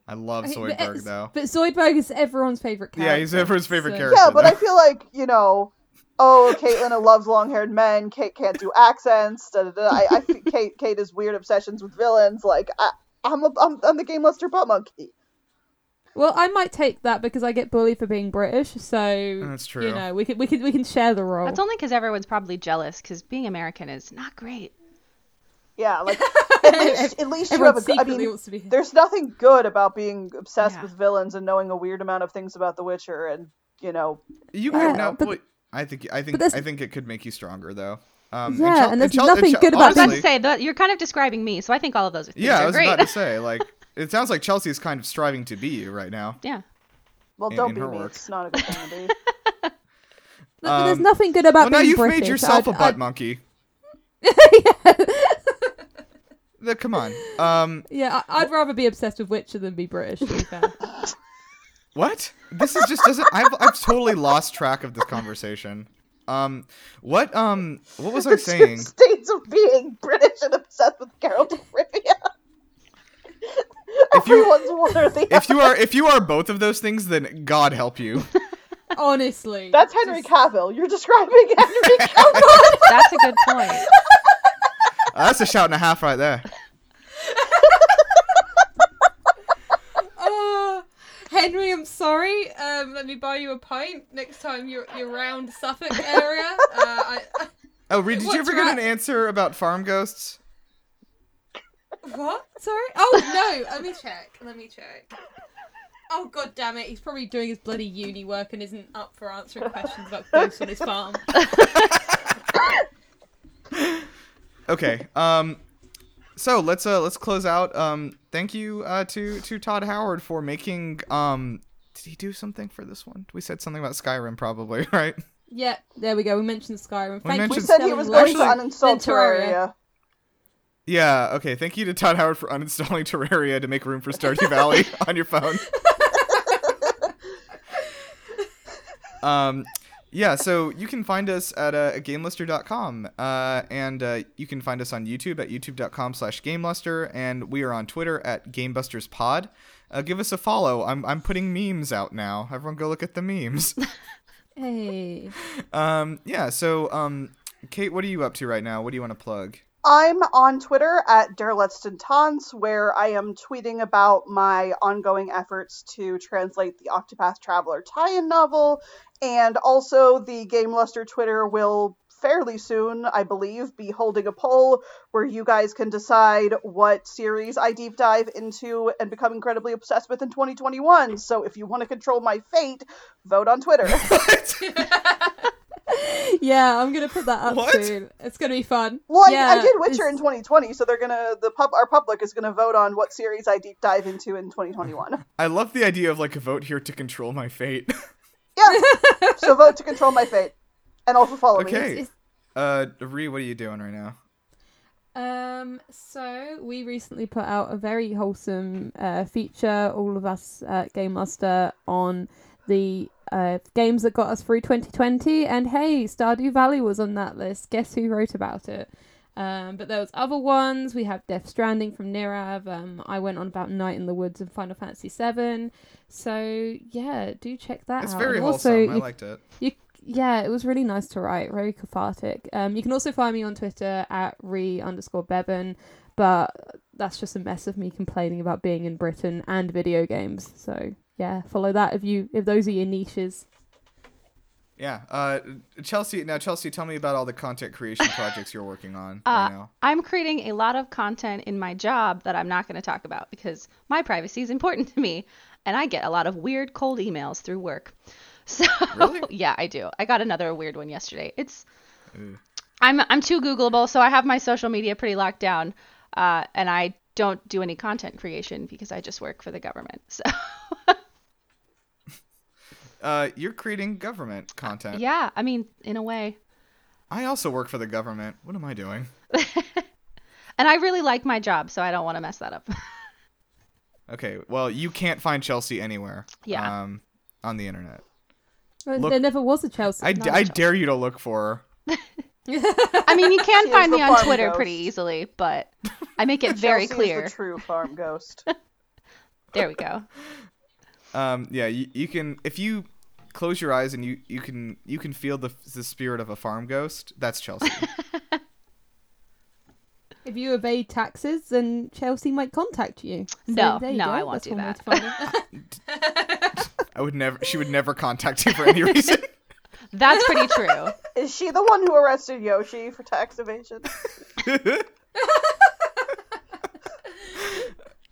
I love I- but Zoidberg though. But Zoidberg is everyone's favorite character. Yeah, he's everyone's favorite so- character. Yeah, but though. I feel like you know. Oh, Caitlin loves long-haired men. Kate can't do accents. Da, da, da. I, I Kate Kate has weird obsessions with villains. Like I, I'm, a, I'm I'm the Game Luster butt monkey. Well, I might take that because I get bullied for being British, so That's true. You know, we can we can we can share the role. That's only because everyone's probably jealous because being American is not great. Yeah, like at least at least you have Everyone a. good- I secretly mean, wants to be. there's nothing good about being obsessed Yeah. with villains and knowing a weird amount of things about The Witcher, and you know. You Yeah, could uh, no, but- wait, I think I think I think it could make you stronger though. Um, Yeah, Chel- and there's Chel- nothing Chel- good about I was about to say that you're kind of describing me, so I think all of those things Yeah, I are was great. about to say like it sounds like Chelsea's kind of striving to be you right now. yeah. Well, In- don't in be me. work. It's not a good thing to be. Look, but there's um, nothing good about Well, now you've British. made yourself a a butt monkey. The- Come on. Um, yeah, I, I'd rather be obsessed with Witcher than be British. To be fair. What? This is just doesn't. I've I've totally lost track of this conversation. Um, what um, what was I the two saying? states of being British and obsessed with Geralt of Rivia. If you- Everyone's one or the If you are if you are both of those things, then God help you. Honestly, That's Henry just- Cavill. You're describing Henry Cavill. That's a good point. Uh, that's a shout and a half right there. Oh, Henry, I'm sorry. Um, let me buy you a pint next time you're you're around Suffolk area. Uh, I, Oh, Reed, did you What's ever get right? an answer about farm ghosts? what? Sorry? Oh no. Let me check. Let me check. Oh god damn it! He's probably doing his bloody uni work and isn't up for answering questions about ghosts on his farm. Okay. Um, so let's uh let's close out. Um, thank you uh to to Todd Howard for making um. Did he do something for this one? We said something about Skyrim, probably, right? Yeah, there we go. We mentioned Skyrim. Thank mentioned- We said he was loads going to uninstall Terraria. Yeah. Okay. Thank you to Todd Howard for uninstalling Terraria to make room for Stardew Valley on your phone. um. Yeah, so you can find us at uh, gameluster.com, uh, and uh, you can find us on YouTube at youtube.com slash gameluster, and we are on Twitter at GameLusterPod. Uh, give us a follow. I'm, I'm putting memes out now. Everyone go look at the memes. Hey. um, yeah, so, um, Kate, what are you up to right now? What do you want to plug? I'm on Twitter at Derletston Tons, where I am tweeting about my ongoing efforts to translate the Octopath Traveler tie-in novel, and also the Game Luster Twitter will fairly soon, I believe, be holding a poll where you guys can decide what series I deep dive into and become incredibly obsessed with in 2021. So if you want to control my fate, vote on Twitter. yeah, I'm gonna put that up What? soon. It's gonna be fun. Well, I, yeah, I did Witcher in 2020, so they're gonna the pub our public is gonna vote on what series I deep dive into in 2021. I love the idea of like a vote here to control my fate. Yeah, so vote to control my fate, and also follow me. okay. it's- Uh, Ree, what are you doing right now? Um, so we recently put out a very wholesome uh, feature, all of us at Game Luster, on the uh, games that got us through 2020. And hey, Stardew Valley was on that list. Guess who wrote about it? Um, but there was other ones. We have Death Stranding from Nirav. Um, I went on about Night in the Woods and Final Fantasy VII. So yeah, do check that It's out. very And wholesome. also, I you liked it. you yeah, it was really nice to write, very cathartic. Um, you can also find me on Twitter at re underscore bevan, but that's just a mess of me complaining about being in Britain and video games. So yeah, follow that if you if those are your niches. Yeah. Uh, Chelsea. Now, Chelsea, tell me about all the content creation projects you're working on Uh, right now. I'm creating a lot of content in my job that I'm not going to talk about because my privacy is important to me, and I get a lot of weird cold emails through work. So Really? yeah, I do. I got another weird one yesterday. It's Ooh. I'm I'm too Googleable, so I have my social media pretty locked down, uh, and I don't do any content creation because I just work for the government. So Uh, you're creating government content. yeah, I mean, in a way. I also work for the government. What am I doing? And I really like my job, so I don't want to mess that up. Okay. Well, you can't find Chelsea anywhere. Yeah. Um, on the internet. Uh, Look- there never was a Chelsea. I, no, d- I dare you to look for her. I mean, you can She find me on Twitter ghost. pretty easily, but I make it very Chelsea is clear. the true farm ghost. There we go. Um, yeah, you, you can if you close your eyes and you, you can you can feel the the spirit of a farm ghost. That's Chelsea. If you evade taxes, then Chelsea might contact you. So No, there you no, go. I won't That's do one way that. to find it. I would never. She would never contact you for any reason. That's pretty true. Is she the one who arrested Yoshi for tax evasion?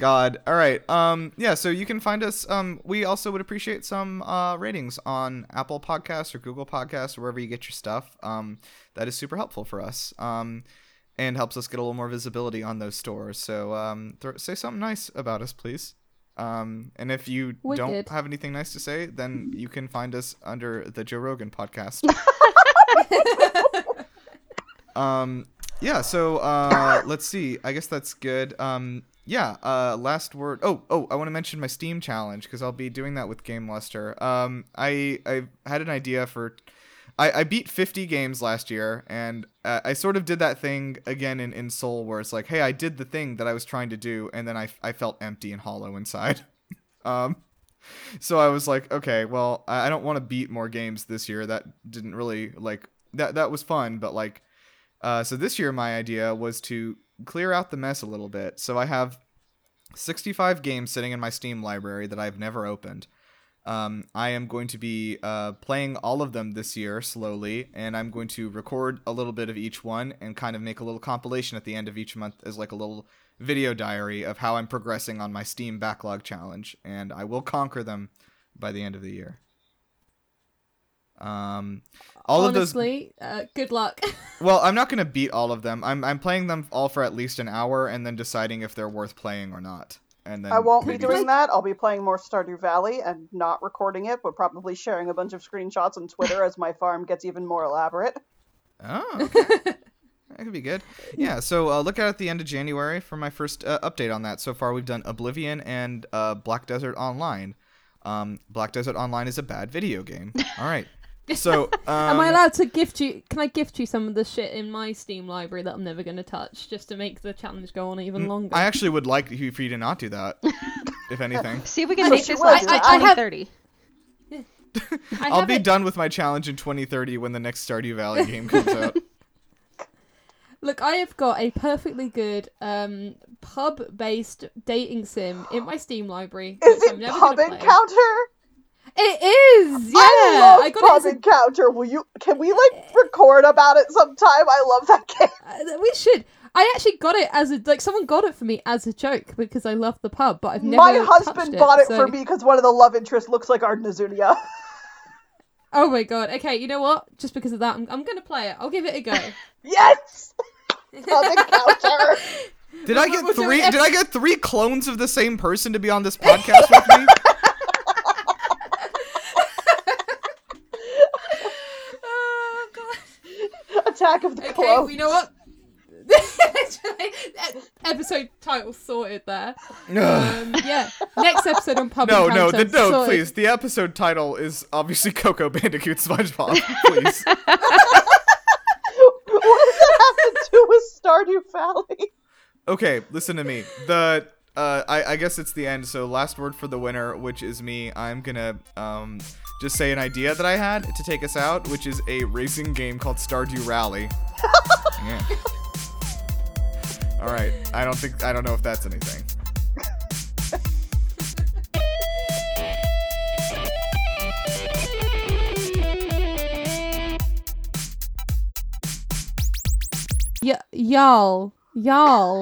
God. All right. Um. Yeah. So you can find us. Um. We also would appreciate some uh ratings on Apple Podcasts or Google Podcasts or wherever you get your stuff. Um. That is super helpful for us. Um. And helps us get a little more visibility on those stores. So um. Th- say something nice about us, please. Um. And if you don't have anything nice to say, then you can find us under the Joe Rogan podcast. um. Yeah. So uh. let's see. I guess that's good. Um. Yeah. Uh. Last word. Oh. Oh. I want to mention my Steam challenge because I'll be doing that with Game Luster. Um. I I had an idea for. I, I beat 50 games last year, and uh, I sort of did that thing again in, in Soul, where it's like, hey, I did the thing that I was trying to do, and then I, I felt empty and hollow inside. um, so I was like, okay, well, I don't want to beat more games this year. That didn't really like that. That was fun, but like, uh, so this year my idea was to clear out the mess a little bit. So I have 65 games sitting in my Steam library that I've never opened. Um, I am going to be uh, playing all of them this year slowly, and I'm going to record a little bit of each one and kind of make a little compilation at the end of each month as like a little video diary of how I'm progressing on my Steam backlog challenge, and I will conquer them by the end of the year. Um, all Honestly, uh, good luck. Well, I'm not going to beat all of them. I'm I'm playing them all for at least an hour, and then deciding if they're worth playing or not. And then I won't be doing that. I'll be playing more Stardew Valley and not recording it, but probably sharing a bunch of screenshots on Twitter as my farm gets even more elaborate. Oh, okay. that could be good. Yeah, so uh, look out at the end of January for my first uh, update on that. So far, we've done Oblivion and uh, Black Desert Online. Um, Black Desert Online is a bad video game. All right. So, um, Am I allowed to gift you? Can I gift you some of the shit in my Steam library that I'm never going to touch, just to make the challenge go on even longer? I actually would like you- for you to not do that, if anything. See if we can make this last I- to 2030. I I'll be it- done with my challenge in 2030 when the next Stardew Valley game comes out. Look, I have got a perfectly good um, pub-based dating sim in my Steam library. Is it I'm never Pub gonna play. Encounter? It is. Yeah, I love got Pub it. Encounter. Will you? Can we like record about it sometime? I love that game. uh, we should. I actually got it as a like someone got it for me as a joke because I love the pub, but I've never. My husband it, bought it so- for me because one of the love interests looks like Ardyn Izunia. Oh my god. Okay, you know what? Just because of that, I'm, I'm gonna play it. I'll give it a go. yes. Pub Encounter. Did I get three? Did I get three clones of the same person to be on this podcast with me? Attack of the Okay, Clones. you know what? episode title sorted there. Um, yeah, next episode on pub. No, no, the, no, sorted. please. The episode title is obviously Coco Bandicoot SpongeBob. Please. what does that have to do with Stardew Valley? okay, listen to me. The uh, I, I guess it's the end. So last word for the winner, which is me. I'm gonna um, just say an idea that I had to take us out, which is a racing game called Stardew Rally. yeah. All right. I don't think I don't know if that's anything. Y- y'all, y'all.